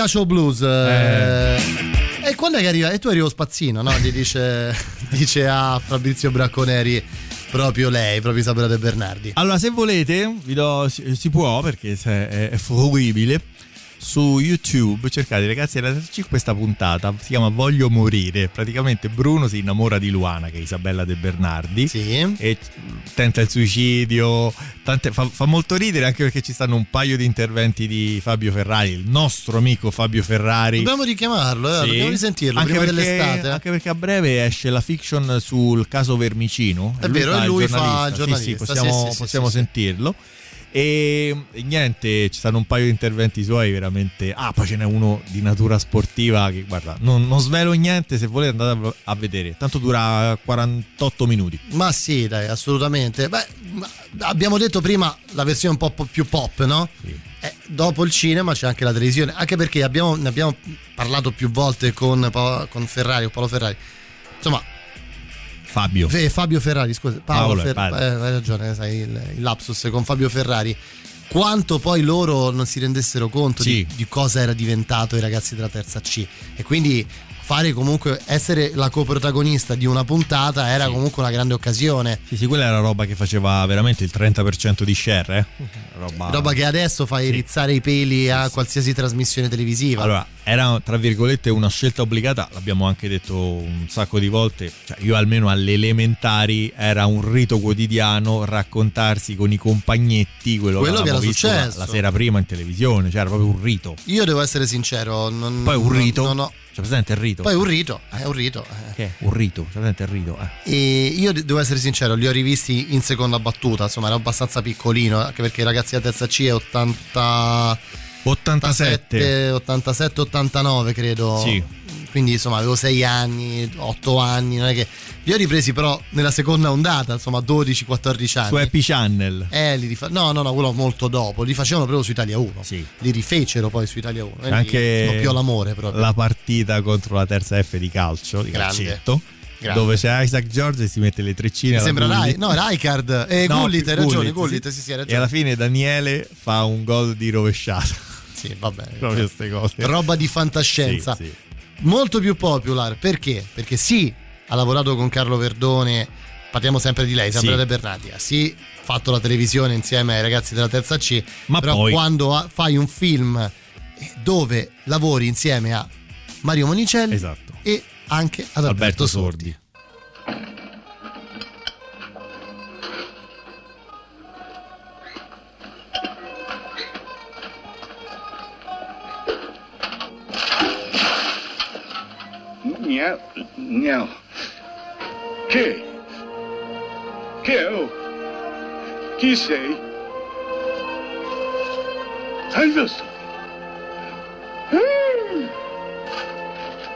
Il blues. eh. E quando è che arriva? E tu arrivo spazzino, no? Gli dice, dice a Fabrizio Bracconeri proprio lei, proprio Isabella De Bernardi. Allora, se volete, vi do, si, si può perché è, è fruibile. Su YouTube cercate ragazzi della questa puntata si chiama Voglio morire. Praticamente Bruno si innamora di Luana, che è Isabella De Bernardi, e tenta il suicidio. Tante- fa, fa molto ridere anche perché ci stanno un paio di interventi di Fabio Ferrari, il nostro amico Fabio Ferrari. Dobbiamo richiamarlo, eh? Sì. dobbiamo risentirlo Anche prima perché- dell'estate. Anche perché a breve esce la fiction sul caso Vermicino. È vero, lui fa il giornalista. Sì, giornalista, sì, sì, possiamo, sì, possiamo sentirlo. E, e niente, ci stanno un paio di interventi suoi veramente. Ah, poi ce n'è uno di natura sportiva che guarda, non, non svelo niente. Se volete andate a- a vedere. Tanto dura 48 minuti. Ma sì, dai, assolutamente. Beh, abbiamo detto prima la versione un po' più pop, no? Eh, dopo il cinema c'è anche la televisione, anche perché abbiamo- ne abbiamo parlato più volte con, con Ferrari o Paolo Ferrari. Insomma, Fabio. Fe- Fabio Ferrari, scusa, Paolo, Paolo, Fer- eh, hai ragione, sai il, il lapsus con Fabio Ferrari. Quanto poi loro non si rendessero conto di, di cosa era diventato i ragazzi della terza C. E quindi fare comunque essere la coprotagonista di una puntata era comunque una grande occasione. Sì, sì, quella era roba che faceva veramente il 30% di share. Eh? Roba... Roba che adesso fa rizzare i peli a qualsiasi trasmissione televisiva. Allora, era tra virgolette una scelta obbligata, l'abbiamo anche detto un sacco di volte, cioè io almeno alle elementari era un rito quotidiano raccontarsi con i compagnetti quello, Quello che era la- successo. la sera prima in televisione, cioè era proprio un rito. Io devo essere sincero, non, Poi un non- rito, non ho- cioè presente il rito? Poi un rito, è un rito. eh. Che è? Un rito, cioè presente il rito? Eh. E io de- devo essere sincero, li ho rivisti in seconda battuta, insomma ero abbastanza piccolino, anche perché i ragazzi della terza C è 80... 87. 87, 89 credo. Sì. Quindi insomma avevo 6 anni, 8 anni, non è che... Li ho ripresi però nella seconda ondata, insomma 12-14 anni. Su Happy Channel. Eh, li rifa- no, no, no, quello molto dopo. Li facevano proprio su Italia 1. Li rifecero poi su Italia 1. C'è anche più all'amore proprio. la partita contro la terza F di calcio, di Grande. calcetto. Grande. Dove c'è Isaac George e si mette le treccine Mi sembra Gullit. Rai- no, Rijkaard. Eh, Gullit, hai ragione, Gullit, sì, sì, hai ragione. E alla fine Daniele fa un gol di rovesciata. Sì, vabbè. Proprio queste cose. Roba di fantascienza. Sì, sì. Molto più popular. Perché? Perché sì, ha lavorato con Carlo Verdone. Parliamo sempre di lei, Isabella Sì. De Bernardi. Ha sì, fatto la televisione insieme ai ragazzi della terza C. Ma però poi- quando fai un film eh, dove lavori insieme a Mario Monicelli Esatto. e anche ad Alberto, Alberto Sordi. Sordi. Gnau, gnau. Che? Che? Oh? Chi sei? Hai visto? Mm.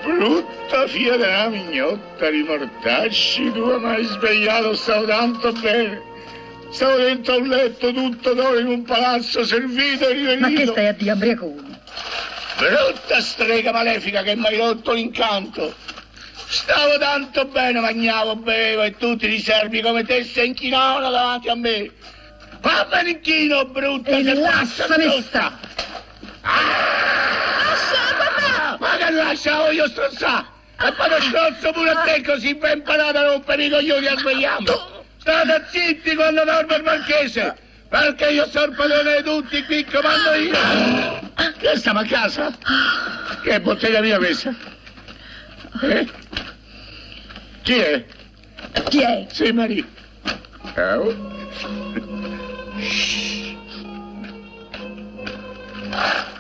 Brutta della mignotta di mortacci, tu mi hai svegliato, stavo tanto bene. Stavo dentro a un letto tutto d'oro in un palazzo servito e rivenito. Ma che stai a dire, Briacone? Brutta strega malefica che mi hai rotto l'incanto. Stavo tanto bene, mangiavo, bevevo e tutti i servi come te si inchinavano davanti a me. Va bene inchino, brutta E lasciami sta. Ah, Ma che lasciavo io strozzare? E poi lo strozzo pure a te così ben imparato a rompere i coglioni a svegliarmi. State zitti quando dormo il marchese. Perché io sono il padrone di tutti, qui comando io. Che stiamo a casa? Che bottega mia questa? Chi è? Chi è? Sì, Maria. Oh. The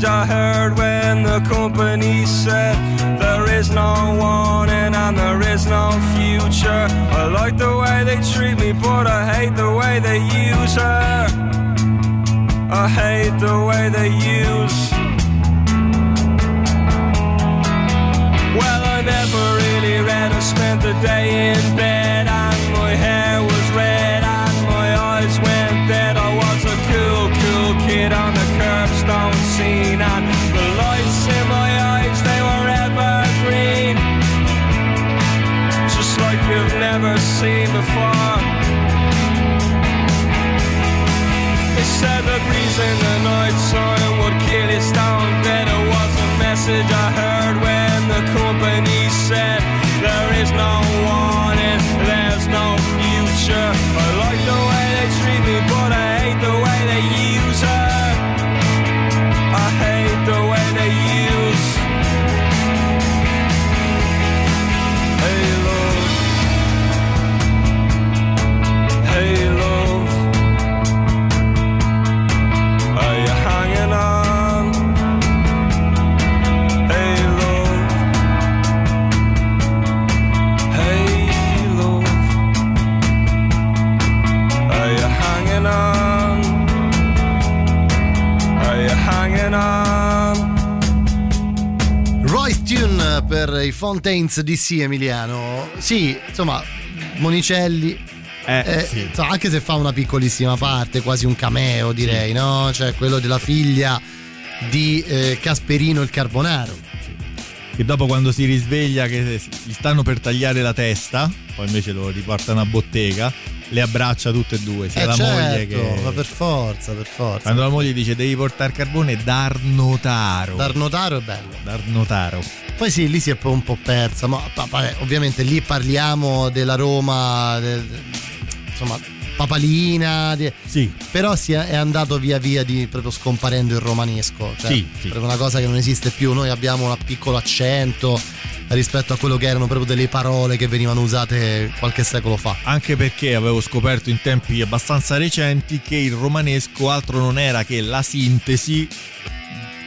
message I heard when the company said there is no warning and there is no future. I like the way they treat me, but I hate the way they use her. I hate the way they use. In the night time would kill stone dead. It was a message I heard per i Fontaines DC Emiliano. Sì, insomma, Monicelli. eh, insomma, anche se fa una piccolissima parte, quasi un cameo direi, no? Cioè quello della figlia di eh, Casperino il Carbonaro. Che dopo quando si risveglia che gli stanno per tagliare la testa, poi invece lo riportano a bottega, le abbraccia tutte e due, sia Eh, la moglie certo, che... ma per forza, per forza. Quando la moglie dice devi portare carbone, Darnotaro. Darnotaro è bello. Darnotaro. Poi sì, lì si è un po' persa, ma vabbè, ovviamente lì parliamo della Roma, de- insomma, papalina, di- però si è, andato via via di proprio scomparendo il romanesco, cioè Sì, sì. una cosa che non esiste più, noi abbiamo un piccolo accento rispetto a quello che erano proprio delle parole che venivano usate qualche secolo fa. Anche perché avevo scoperto in tempi abbastanza recenti che il romanesco altro non era che la sintesi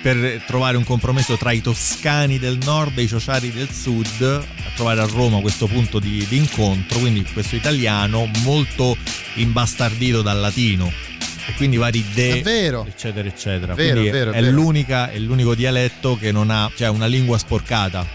per trovare un compromesso tra i toscani del nord e i ciociari del sud, a trovare a Roma questo punto di, di incontro, quindi questo italiano molto imbastardito dal latino. E quindi vari de, vero. eccetera, eccetera. Vero, quindi vero, è, è l'unico dialetto che non ha, cioè una lingua sporcata.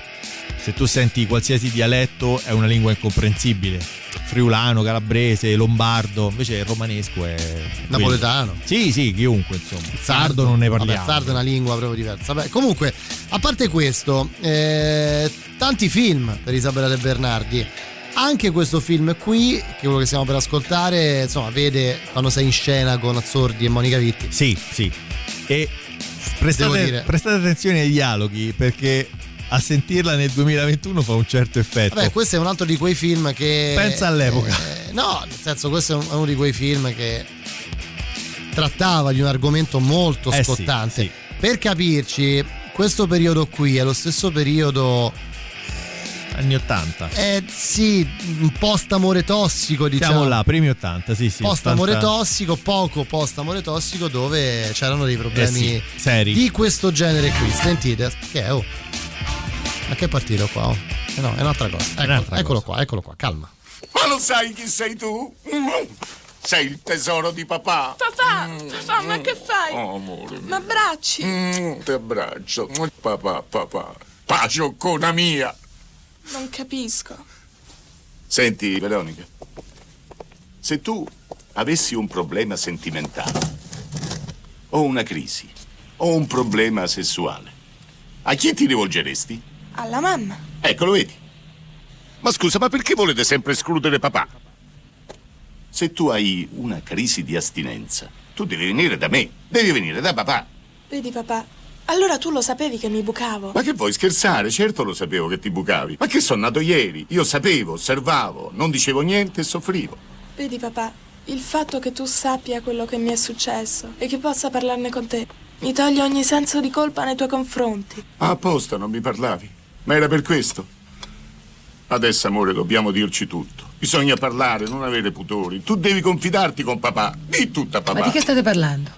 Se tu senti qualsiasi dialetto è una lingua incomprensibile. Friulano, calabrese, lombardo, invece il romanesco è quello. Napoletano. Sì, sì, chiunque, insomma. Il sardo non ne parliamo. Vabbè, sardo è una lingua proprio diversa. Vabbè, comunque, a parte questo, eh, tanti film per Isabella De Bernardi. Anche questo film qui, che è quello che stiamo per ascoltare, insomma, vede quando sei in scena con Azzordi e Monica Vitti. Sì, sì. E prestate, prestate attenzione ai dialoghi perché a sentirla nel 2021 fa un certo effetto. Vabbè, questo è un altro di quei film che. Pensa all'epoca. eh, no, nel senso, questo è un- è uno di quei film che trattava di un argomento molto Eh sì, scottante. sì. Per capirci, questo periodo qui è lo stesso periodo. Anni 80. Eh sì, un post amore tossico, diciamo. Siamo là, primi 80, sì, sì. Post 80. amore tossico, poco post amore tossico, dove c'erano dei problemi Eh sì, seri. di questo genere qui. Sentite, che è? Oh. Ma che è partito qua? Oh. Eh no, è un'altra cosa. Eccolo, Un'altra eccolo qua, eccolo qua, calma. Ma lo sai chi sei tu? Sei il tesoro di papà. Papà, papà, ma che fai? Oh, amore. Ma abbracci. Mm, ti abbraccio. Papà, papà. Pacioccona mia. Non capisco. Senti, Veronica. Se tu avessi un problema sentimentale, o una crisi, o un problema sessuale, a chi ti rivolgeresti? Alla mamma. Ecco, lo vedi. Ma scusa, ma perché volete sempre escludere papà? Se tu hai una crisi di astinenza, tu devi venire da me, devi venire da papà. Vedi, papà, allora tu lo sapevi che mi bucavo. Ma che vuoi scherzare? Certo lo sapevo che ti bucavi. Ma che sono nato ieri? Io sapevo, osservavo, non dicevo niente e soffrivo. Vedi papà, il fatto che tu sappia quello che mi è successo e che possa parlarne con te mi toglie ogni senso di colpa nei tuoi confronti. Ah, Apposta non mi parlavi. Ma era per questo. Adesso, amore, dobbiamo dirci tutto. Bisogna parlare, non avere pudori. Tu devi confidarti con papà. Di tutta a papà. Ma di che state parlando?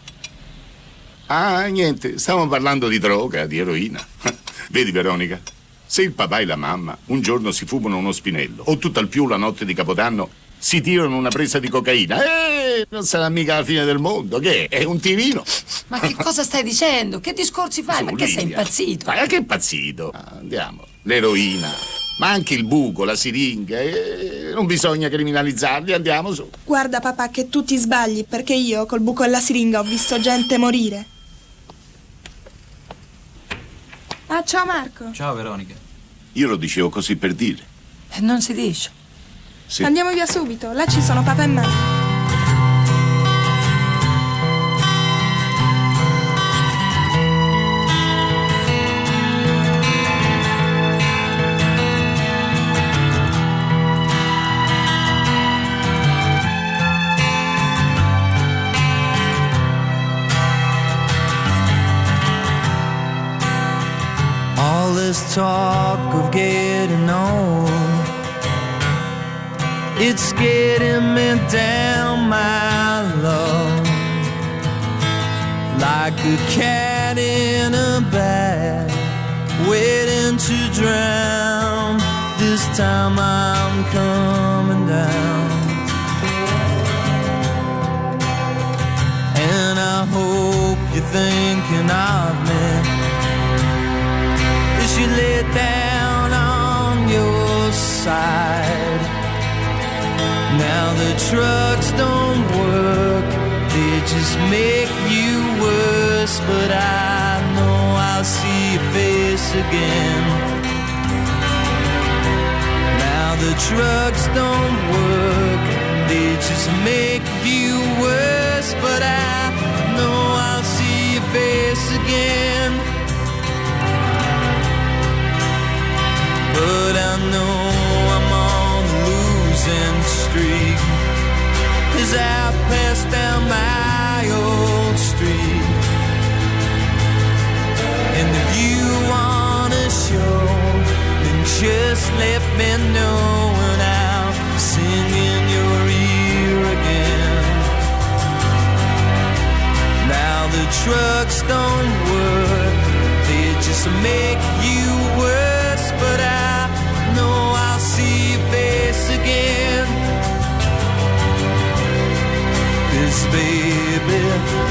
Ah, niente, stavamo parlando di droga, di eroina. Vedi, Veronica, se il papà e la mamma un giorno si fumano uno spinello, o tutt'al più la notte di Capodanno si tirano una presa di cocaina, eh, non sarà mica la fine del mondo, che è? È un tirino. Ma che cosa stai dicendo? Che discorsi fai? Ma che sei impazzito? Ma che impazzito? Ah, andiamo. L'eroina, ma anche il buco, la siringa, eh, non bisogna criminalizzarli, andiamo su. Guarda papà che tu ti sbagli perché io col buco e la siringa ho visto gente morire. Ah, ciao Marco. Ciao Veronica. Io lo dicevo così per dire. Non si dice. Sì. Andiamo via subito, là ci sono papà e mamma. All this talk it's getting me down, my love, like a cat in a bag, waiting to drown. This time I'm coming down. And I hope you're thinking of me as you lay down on your side. The trucks don't work, they just make you worse. But I know I'll see your face again. Now the trucks don't work, they just make you worse. But I know I'll see your face again. But I know streak as I pass down my old street. And if you wanna show, then just let me know and I'll sing in your ear again. Now the trucks don't work, they just make you worse. But I know I'll see your face again. this, baby.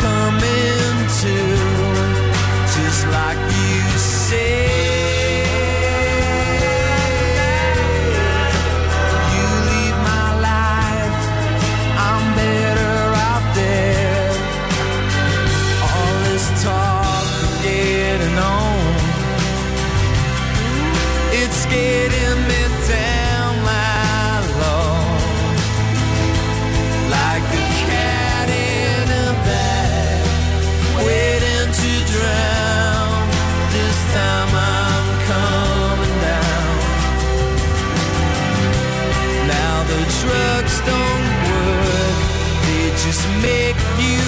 coming to, just like you said. Make you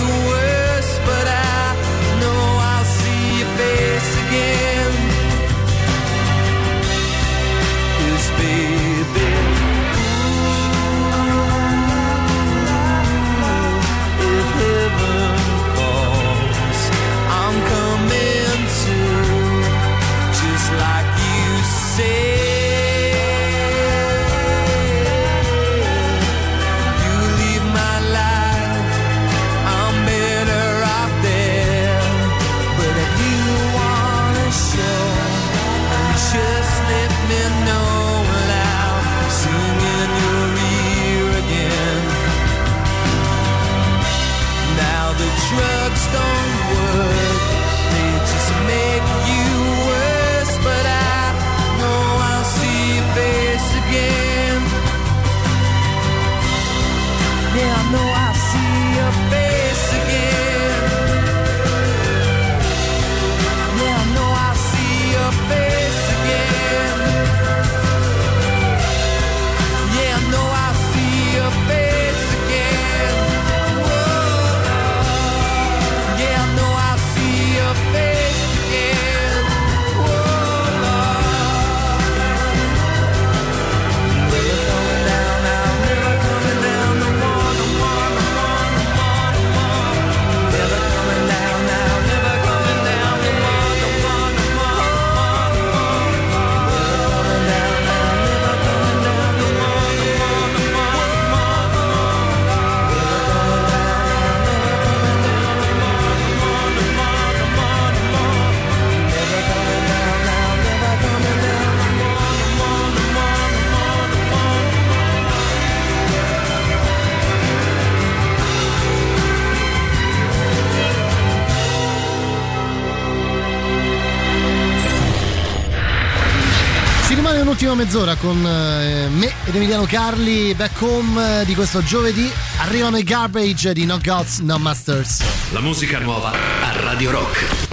un'ultima mezz'ora con eh, me ed Emiliano Carli, back home eh, di questo giovedì. Arrivano i garbage di No Gods, No Masters. La musica nuova a Radio Rock.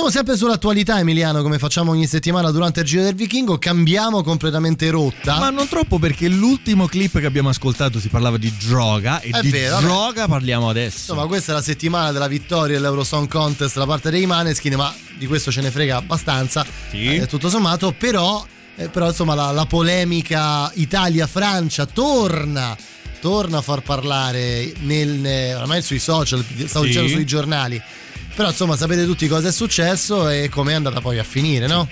Rimaniamo sempre sull'attualità, Emiliano, come facciamo ogni settimana durante il Giro del Vichingo. Cambiamo completamente rotta. Ma non troppo perché l'ultimo clip che abbiamo ascoltato si parlava di droga e È di vero, vabbè. droga parliamo adesso. Insomma, questa è la settimana della vittoria dell'Eurosong Contest da parte dei Maneskin, ma di questo ce ne frega abbastanza, eh, tutto sommato, però, eh, però insomma la, la polemica Italia-Francia torna, torna a far parlare nel, ne- ormai sui social, stavo Sì. dicendo sui giornali. Però insomma sapete tutti cosa è successo e come è andata poi a finire, no?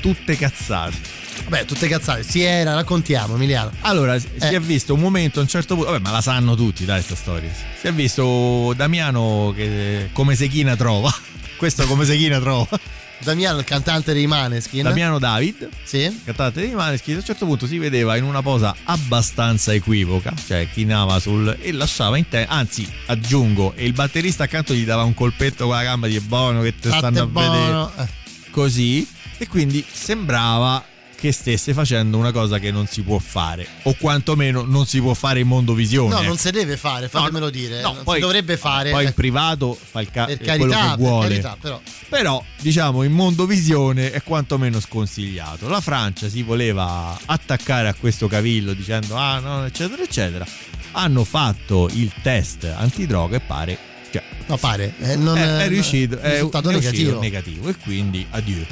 tutte cazzate. Vabbè, tutte cazzate. Si era, raccontiamo, Emiliano. Allora, si Eh. è visto un momento a un certo punto, vabbè, ma la sanno tutti, dai, sta storia. Si è visto Damiano che come Sechina trova. Questo come Sechina trova. Damiano, il cantante dei Maneskin. Damiano David, sì. cantante dei Maneskin, a un certo punto si vedeva in una posa abbastanza equivoca, cioè chinava sul e lasciava in te, anzi, aggiungo, e il batterista accanto gli dava un colpetto con la gamba di buono che te Fatte stanno a buono. vedere. Così, e quindi sembrava che stesse facendo una cosa che non si può fare, o quantomeno non si può fare in mondovisione. No, ecco. non si deve fare, fatemelo dire. no, poi- si dovrebbe fare. Poi in eh, privato fa il ca- per quello carità, che vuole. carità, però. Però, diciamo, in mondovisione è quantomeno sconsigliato. La Francia si voleva attaccare a questo cavillo dicendo ah no, eccetera, eccetera. Hanno fatto il test antidroga e pare. Cioè, No, pare. eh, non, è, è eh, riuscito, è, risultato è negativo. negativo. E quindi adieu.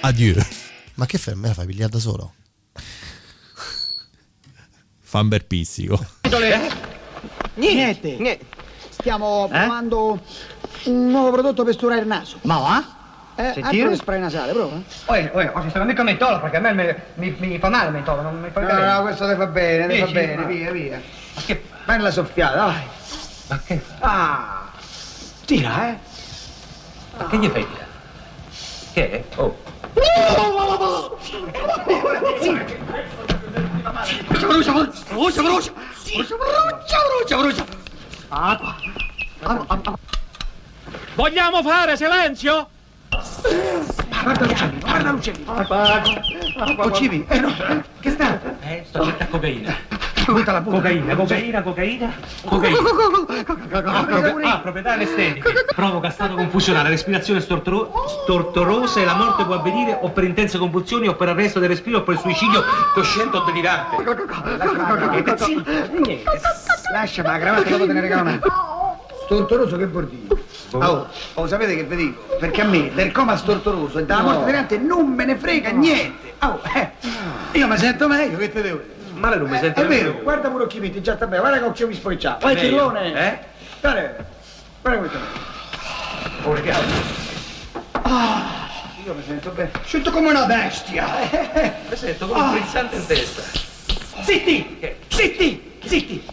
Adieu. Ma che fai? Me la fai pigliare da solo? Famber pissico. Niente. Stiamo provando un nuovo prodotto per sturare il naso. Ma va? Eh, Sentire? che spray nasale, prova. Oye, oye, oggi sta mica mentolo perché a me mi, mi, mi fa male il mentolo, non mi fa No, bene. no, questo ti fa bene, ti fa bene, Ma- via, via. Ma che Fai la soffiata, vai. Ma che Ah! Tira, eh! Ma che gli fai dire? Che è? Oh. Brucia, brucia, brucia, brucia, brucia, brucia, brucia, brucia. Acqua. Vogliamo fare silenzio? Guarda l'uccellino, guarda l'uccellino. Uccivi? Eh no, che sta? Eh, sto cercando cocaina. Butta la butta. Cocaina, cocaina, cocaina, cocaina. Ah, ah, proprietà anestetiche. Provoca stato confusionale, respirazione stortoro- stortorosa e la morte può avvenire o per intense convulsioni o per arresto del respiro o per suicidio cosciente o delirante. Niente. Lasciami la cravatta che dopo te ne regalo una. Stortoroso che vuol dire? Oh, oh, sapete che vi dico? Perché a me del coma stortoroso e dalla No. morte delirante non me ne frega niente. Oh, eh. Io mi sento meglio, che te devo dire? Male non mi sento È vero, nemmeno. guarda pure occhi metti, già sta bene, guarda che occhio mi spoccia. Vai Cirlone! eh? Guarda, guarda questo. Oh, regalo. Ah, io mi sento bene. Sento come una bestia. Mi sento come un Ah. frizzante in testa. Zitti! Zitti! Zitti!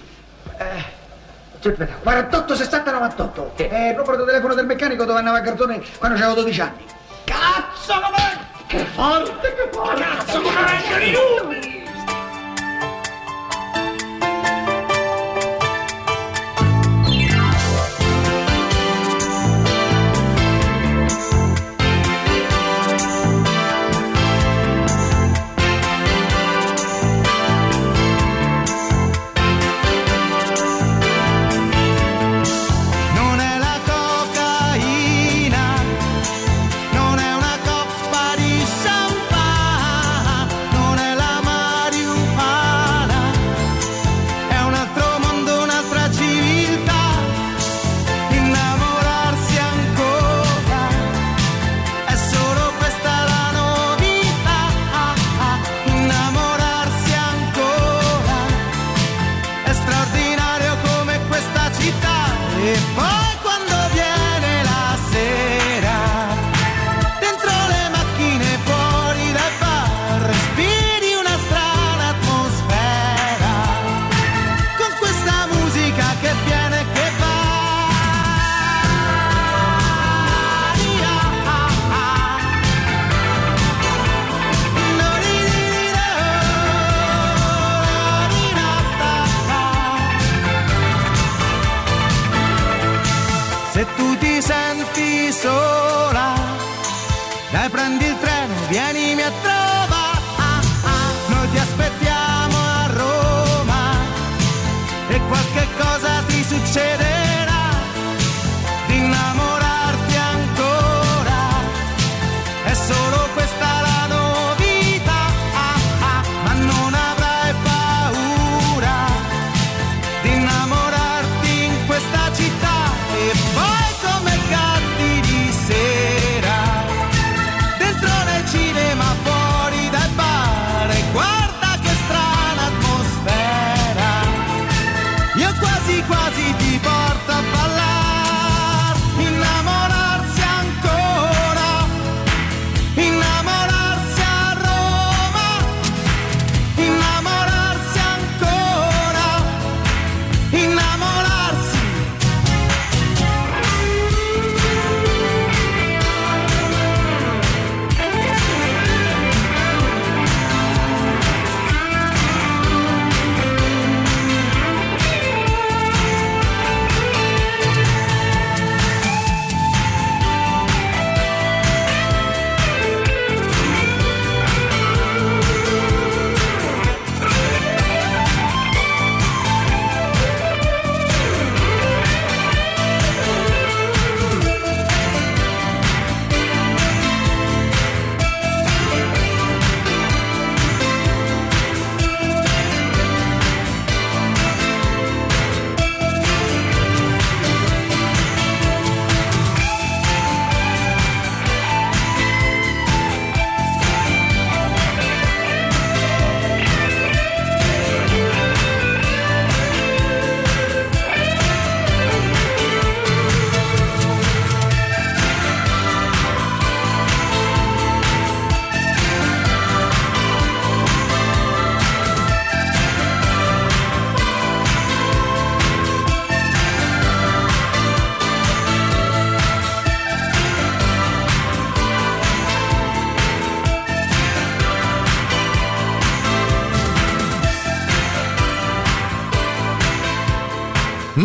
Eh, aspetta, 48 60 98. È il numero di telefono del meccanico dove andava a cartone quando avevo 12 anni. Cazzo come! Che forte, che forte! Cazzo come vengono i numeri!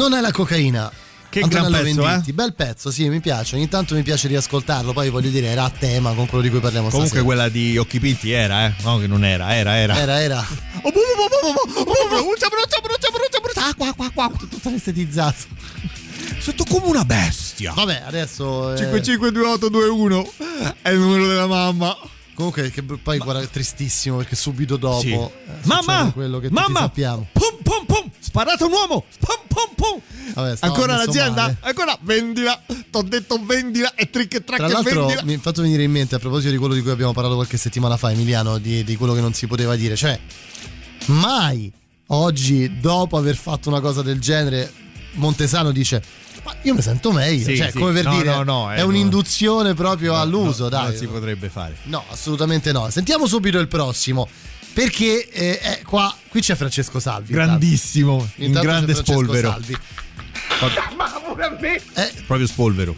Non è la cocaina. Che Antonello gran pezzo, Venditti. Bel pezzo, sì, mi piace. Ogni tanto mi piace riascoltarlo. Poi voglio dire, era a tema con quello di cui parliamo Comunque stasera. quella di Occhi Pinti era, eh? No, che non era, era, era. Era, era. Acqua, acqua, acqua. Tutto anestetizzato. Sotto come una bestia. Vabbè, adesso. eh, 552821 è il numero della mamma. Comunque, che poi guarda, tristissimo perché subito dopo. Sì. eh, Mamma! quello che Mamma! sappiamo. Pum pum pum! Sparato un uomo! Pum pum pum! Vabbè, Ancora l'azienda? male. Ancora vendila! T'ho detto vendila e trick e track Tra l'altro vendila! mi è fatto venire in mente a proposito di quello di cui abbiamo parlato qualche settimana fa, Emiliano, di, di quello che non si poteva dire. Cioè, mai oggi, dopo aver fatto una cosa del genere, Montesano dice. Ma io mi sento meglio. Sì, cioè, sì. come per No, dire, no, no, è eh, un'induzione proprio all'uso, No, dai. Non si potrebbe fare. No, assolutamente no. Sentiamo subito il prossimo. Perché eh, eh, qua, qui c'è Francesco Salvi. Grandissimo, intanto. in grande spolvero. Salvi. Ma pure a me! Proprio spolvero.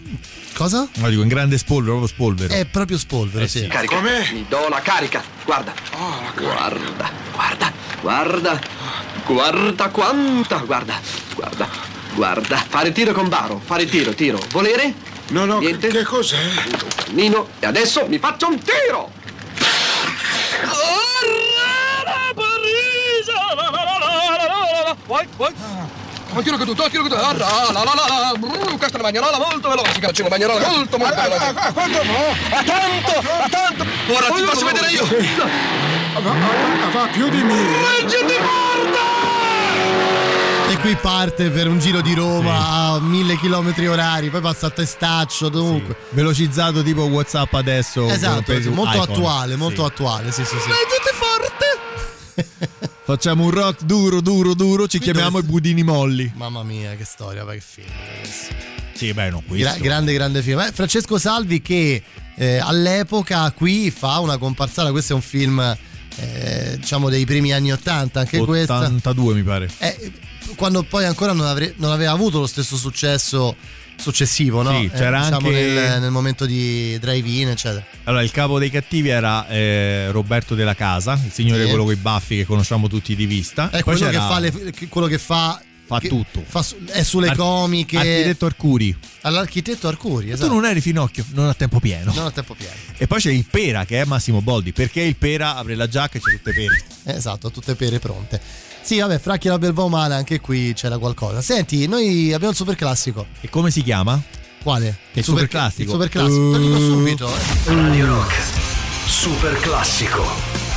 Cosa? No, dico in grande spolvero, proprio spolvero. È proprio spolvero, Eh sì. sì. Carica. Mi do la carica. Guarda. Guarda, guarda, guarda. Guarda quanta. Guarda, guarda, guarda. Fare tiro con Baro. Fare tiro, tiro. Volere? No, no. Niente? Che cos'è? Nino. E adesso mi faccio un tiro. Vai, vai. Un tiro con tutto, tiro con tutto. Ah, la, la, la, la. Mm, Questa è una magnarola molto veloce, carcino, una magnarola molto, molto veloce. A quanto? A tanto, a tanto. Ora ti faccio vedere io. Va più di me. Reggiti E qui parte per un giro di Roma a mille chilometri orari, poi passa a testaccio, dovunque. Velocizzato tipo WhatsApp adesso. Esatto, molto iPhone. attuale, molto Sì. attuale, sì, sì, sì. Facciamo un rock duro, duro, duro. Ci chiamiamo i budini molli. Mamma mia, che storia, ma che film. Sì, beh, no, questo. Gra- grande, grande film. Eh, Francesco Salvi che eh, all'epoca qui fa una comparsata, questo è un film eh, diciamo dei primi anni 80, anche questa. 82 mi pare. Eh, quando poi ancora non, avre- non aveva avuto lo stesso successo successivo, no? Sì, c'era diciamo anche- nel, nel momento di drive-in, eccetera. Allora, il capo dei cattivi era eh, Roberto della Casa, il signore Sì. quello con i baffi che conosciamo tutti di vista. È Poi quello che, fa le- quello che fa. Fa che tutto. fa su- è sulle Ar- comiche. Architetto Arcuri. All'architetto Arcuri, Tu esatto. non eri Finocchio, non a tempo pieno. Non a tempo pieno. E poi c'è il Pera che è Massimo Boldi. Perché il Pera apre la giacca e c'è tutte pere. Esatto, tutte pere pronte. Sì, vabbè, Fracchi la belva umana, anche qui c'era qualcosa. Senti, noi abbiamo il super classico. E come si chiama? Quale? Il super classico. Il super classico. Te lo dico Uh. subito. eh. Radio Rock. Super classico.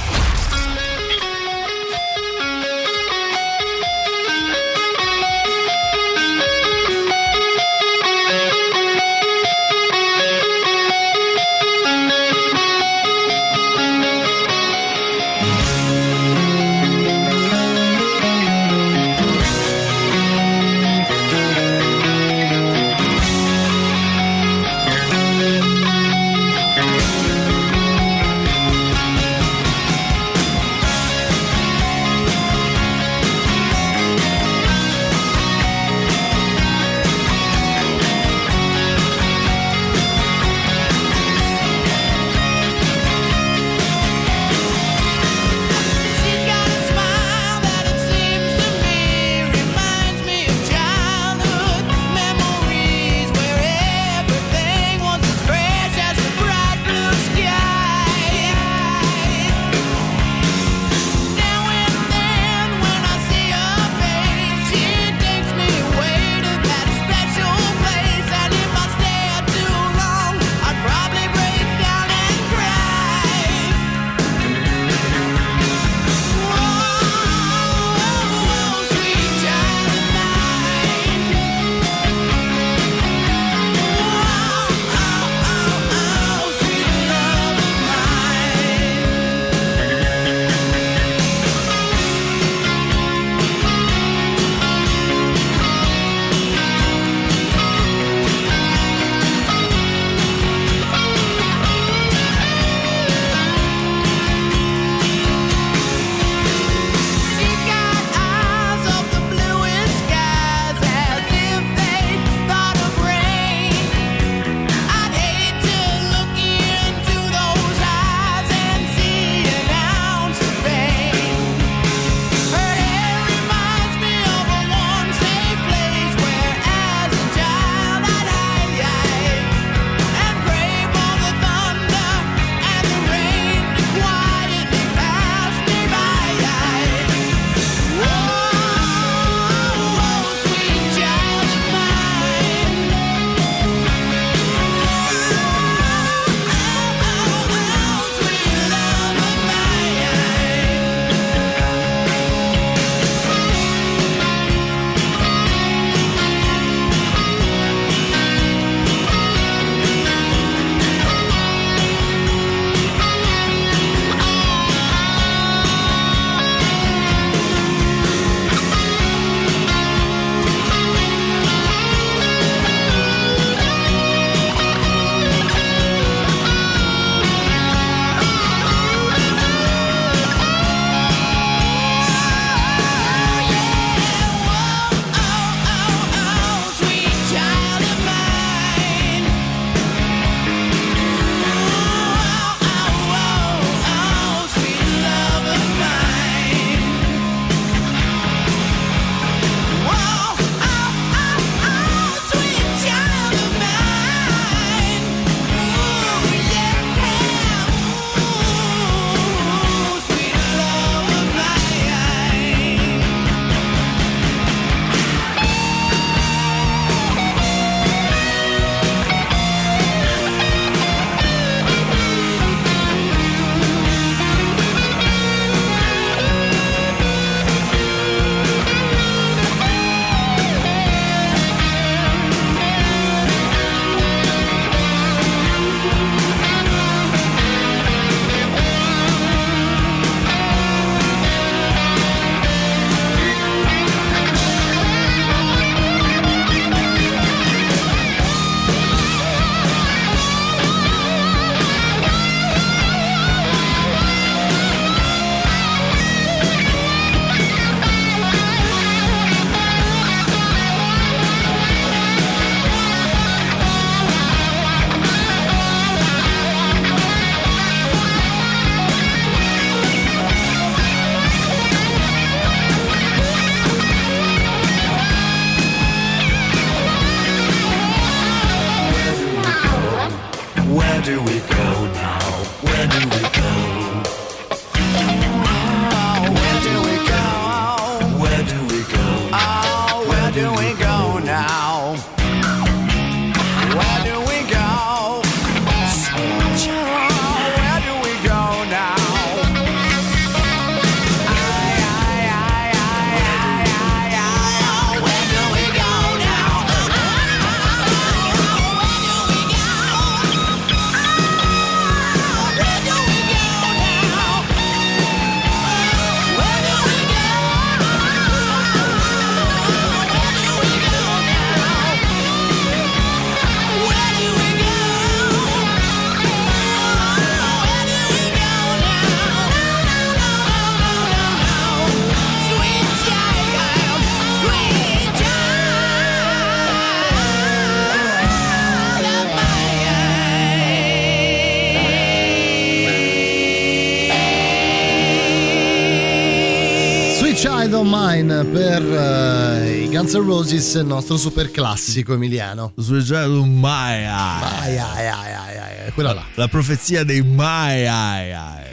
Guns N' Roses, il nostro super classico emiliano. Sweet Child of Mine. Ai, ai, ai, ai, ai, quella là. La profezia dei Mai. Ai, ai.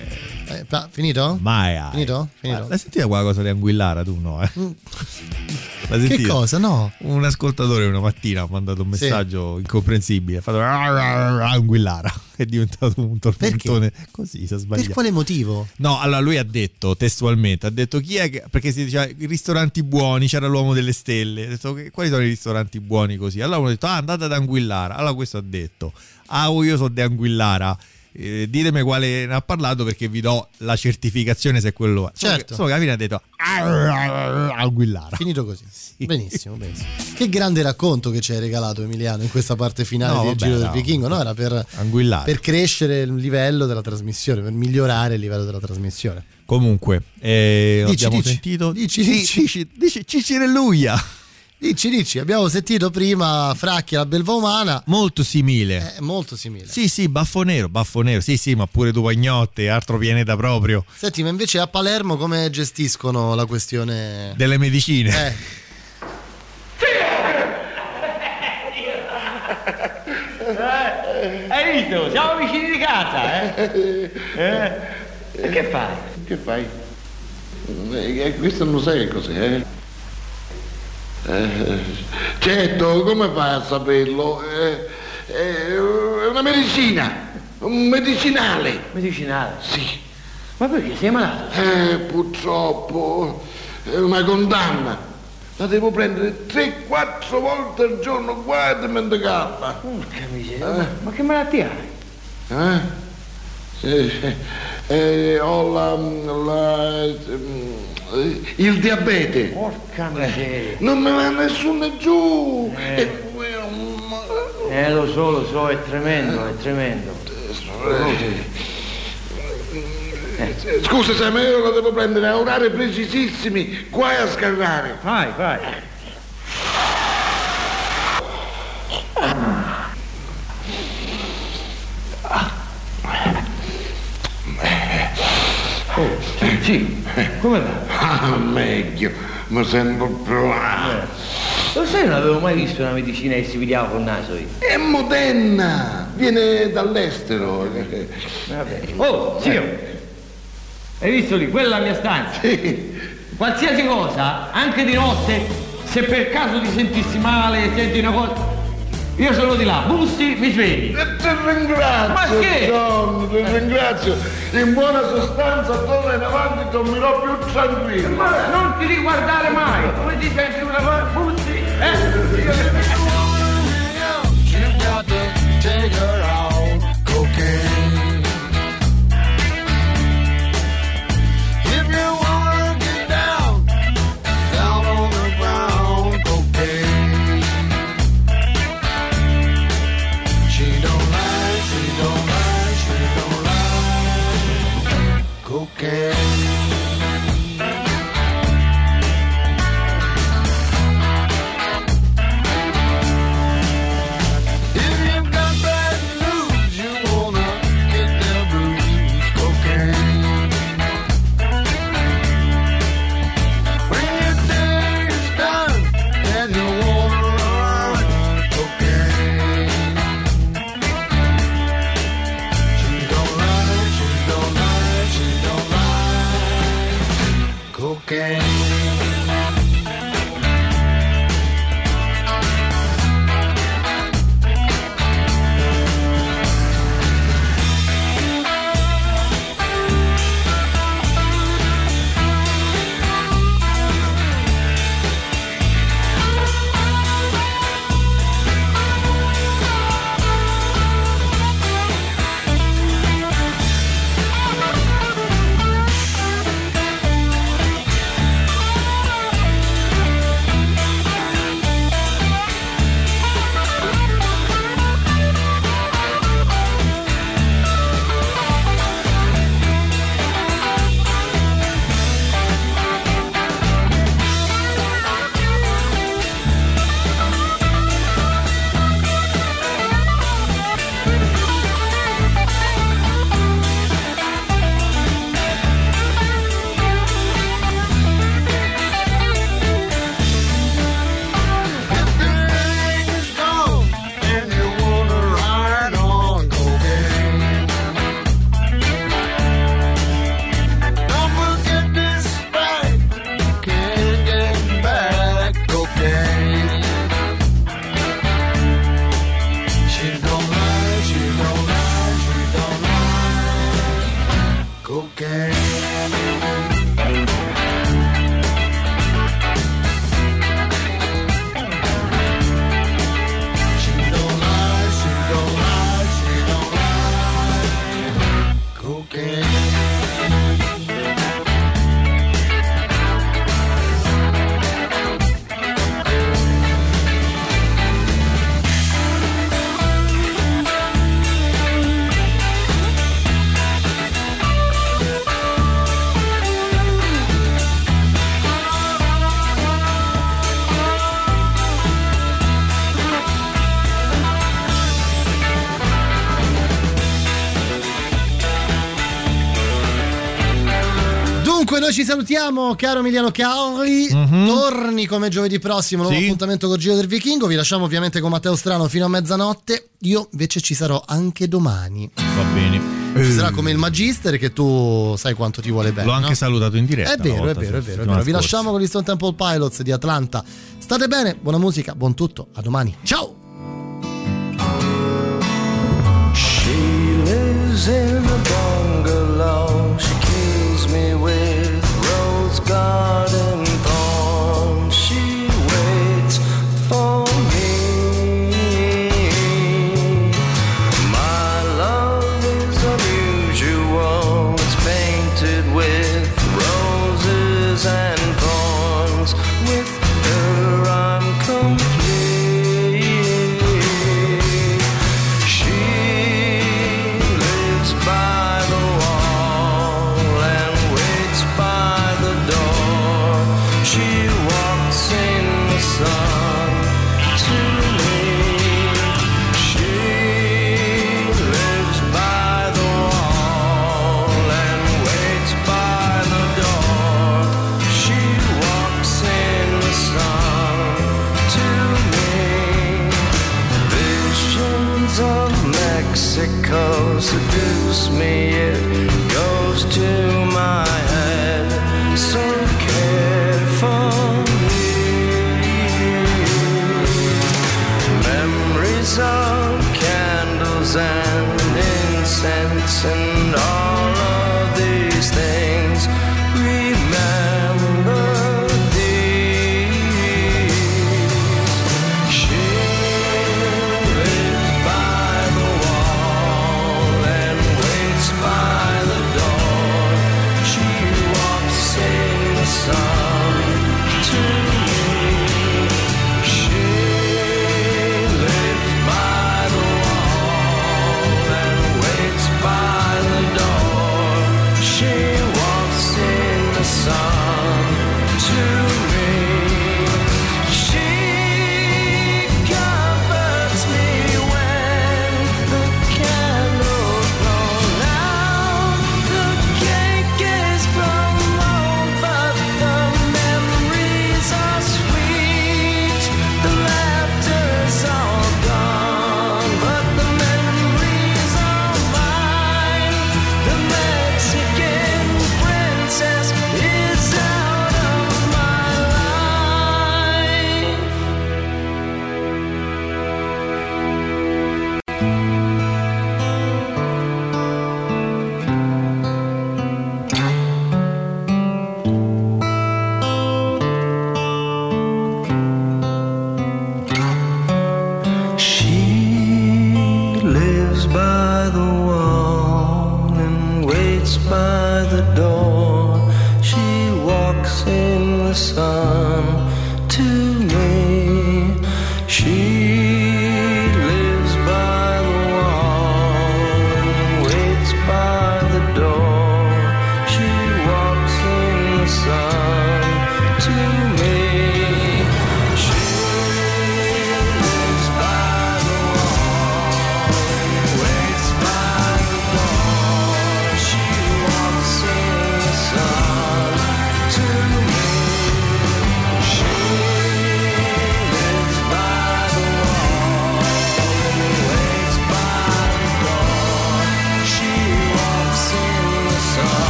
Eh, pa- finito? Mai. ai. Finito? Finito? L'hai sentita quella cosa di Anguillara? Tu no, eh? L'hai Che cosa? No. Un ascoltatore una mattina ha mandato un messaggio incomprensibile. Ha fatto Anguillara. È diventato un tormentone. Così si è sbagliato. Per quale motivo? No, allora lui ha detto testualmente, ha detto chi è che, perché si diceva i ristoranti buoni, c'era l'uomo delle stelle, ha detto quali sono i ristoranti buoni così? Allora uno ha detto ah andate ad Anguillara, allora questo ha detto ah oh, io sono di Anguillara, eh, ditemi quale ne ha parlato perché vi do la certificazione se quello è. Solo Certo. che- solo che alla fine ha detto Anguillara. Finito così. Benissimo, benissimo. Che grande racconto che ci hai regalato Emiliano in questa parte finale No, del vabbè, Giro del no. Vichingo, no? Era per, per crescere il livello della trasmissione, per migliorare il livello della trasmissione. Comunque, eh, Dici, abbiamo dici. sentito Dici, Sì, dici. dici, dici Cicirelluia. Dici, dici, abbiamo sentito prima Fracchi la belva umana. Molto simile. È molto simile. Sì, sì, baffo nero, baffo nero. Sì, sì, ma pure tu pagnotte, altro pianeta proprio. Senti, ma invece a Palermo come gestiscono la questione Delle medicine. Eh, Eh, hai visto? Siamo vicini di casa, eh? Eh? E che fai? Che fai? Eh, eh, questo non sai che cos'è, eh? Eh, certo, come fai a saperlo? Eh, è una medicina, un medicinale. Medicinale? Sì. Ma perché sei malato? Eh, purtroppo è una condanna. La devo prendere 3-4 volte al giorno, guarda mentre calma. Porca miseria, ma che malattia hai? Eh? Eh, eh, ho la, la- eh, il diabete. Porca miseria. Non me va nessuno giù. Eh. Eh, lo so, lo so, è tremendo, è tremendo. Eh, Scusa Sam, io la devo prendere a orari precisissimi, guai a scarrare. Vai, vai. Oh, sì, come va? Ah, meglio, mi sento più... ah. Lo sai, non avevo mai visto una medicina che si pigliava col naso io. È moderna, viene dall'estero. Vabbè. Oh, zio! Hai visto lì? Quella è la mia stanza. Qualsiasi cosa, anche di notte, se per caso ti sentissi male, senti una cosa. Io sono di là, bussi, mi svegli. Ti ringrazio, Ma che? John, ti ringrazio. In buona sostanza, d'ora in avanti dormirò più tranquillo. Ma non ti riguardare mai! Come ti senti una cosa? Bussi? Eh? To take her out salutiamo, caro Emiliano Cauri. Mm-hmm. Torni come giovedì prossimo, nuovo sì. appuntamento con Giro del Vichingo. Vi lasciamo ovviamente con Matteo Strano fino a mezzanotte. Io invece ci sarò anche domani. Va bene. Ci sarà eh. come il Magister che tu sai quanto ti vuole bene. L'ho anche no? salutato in diretta. È vero, è vero, è vero, è vero. Vi lasciamo con gli Stone Temple Pilots di Atlanta. State bene, buona musica, buon tutto. A domani. Ciao! in a garden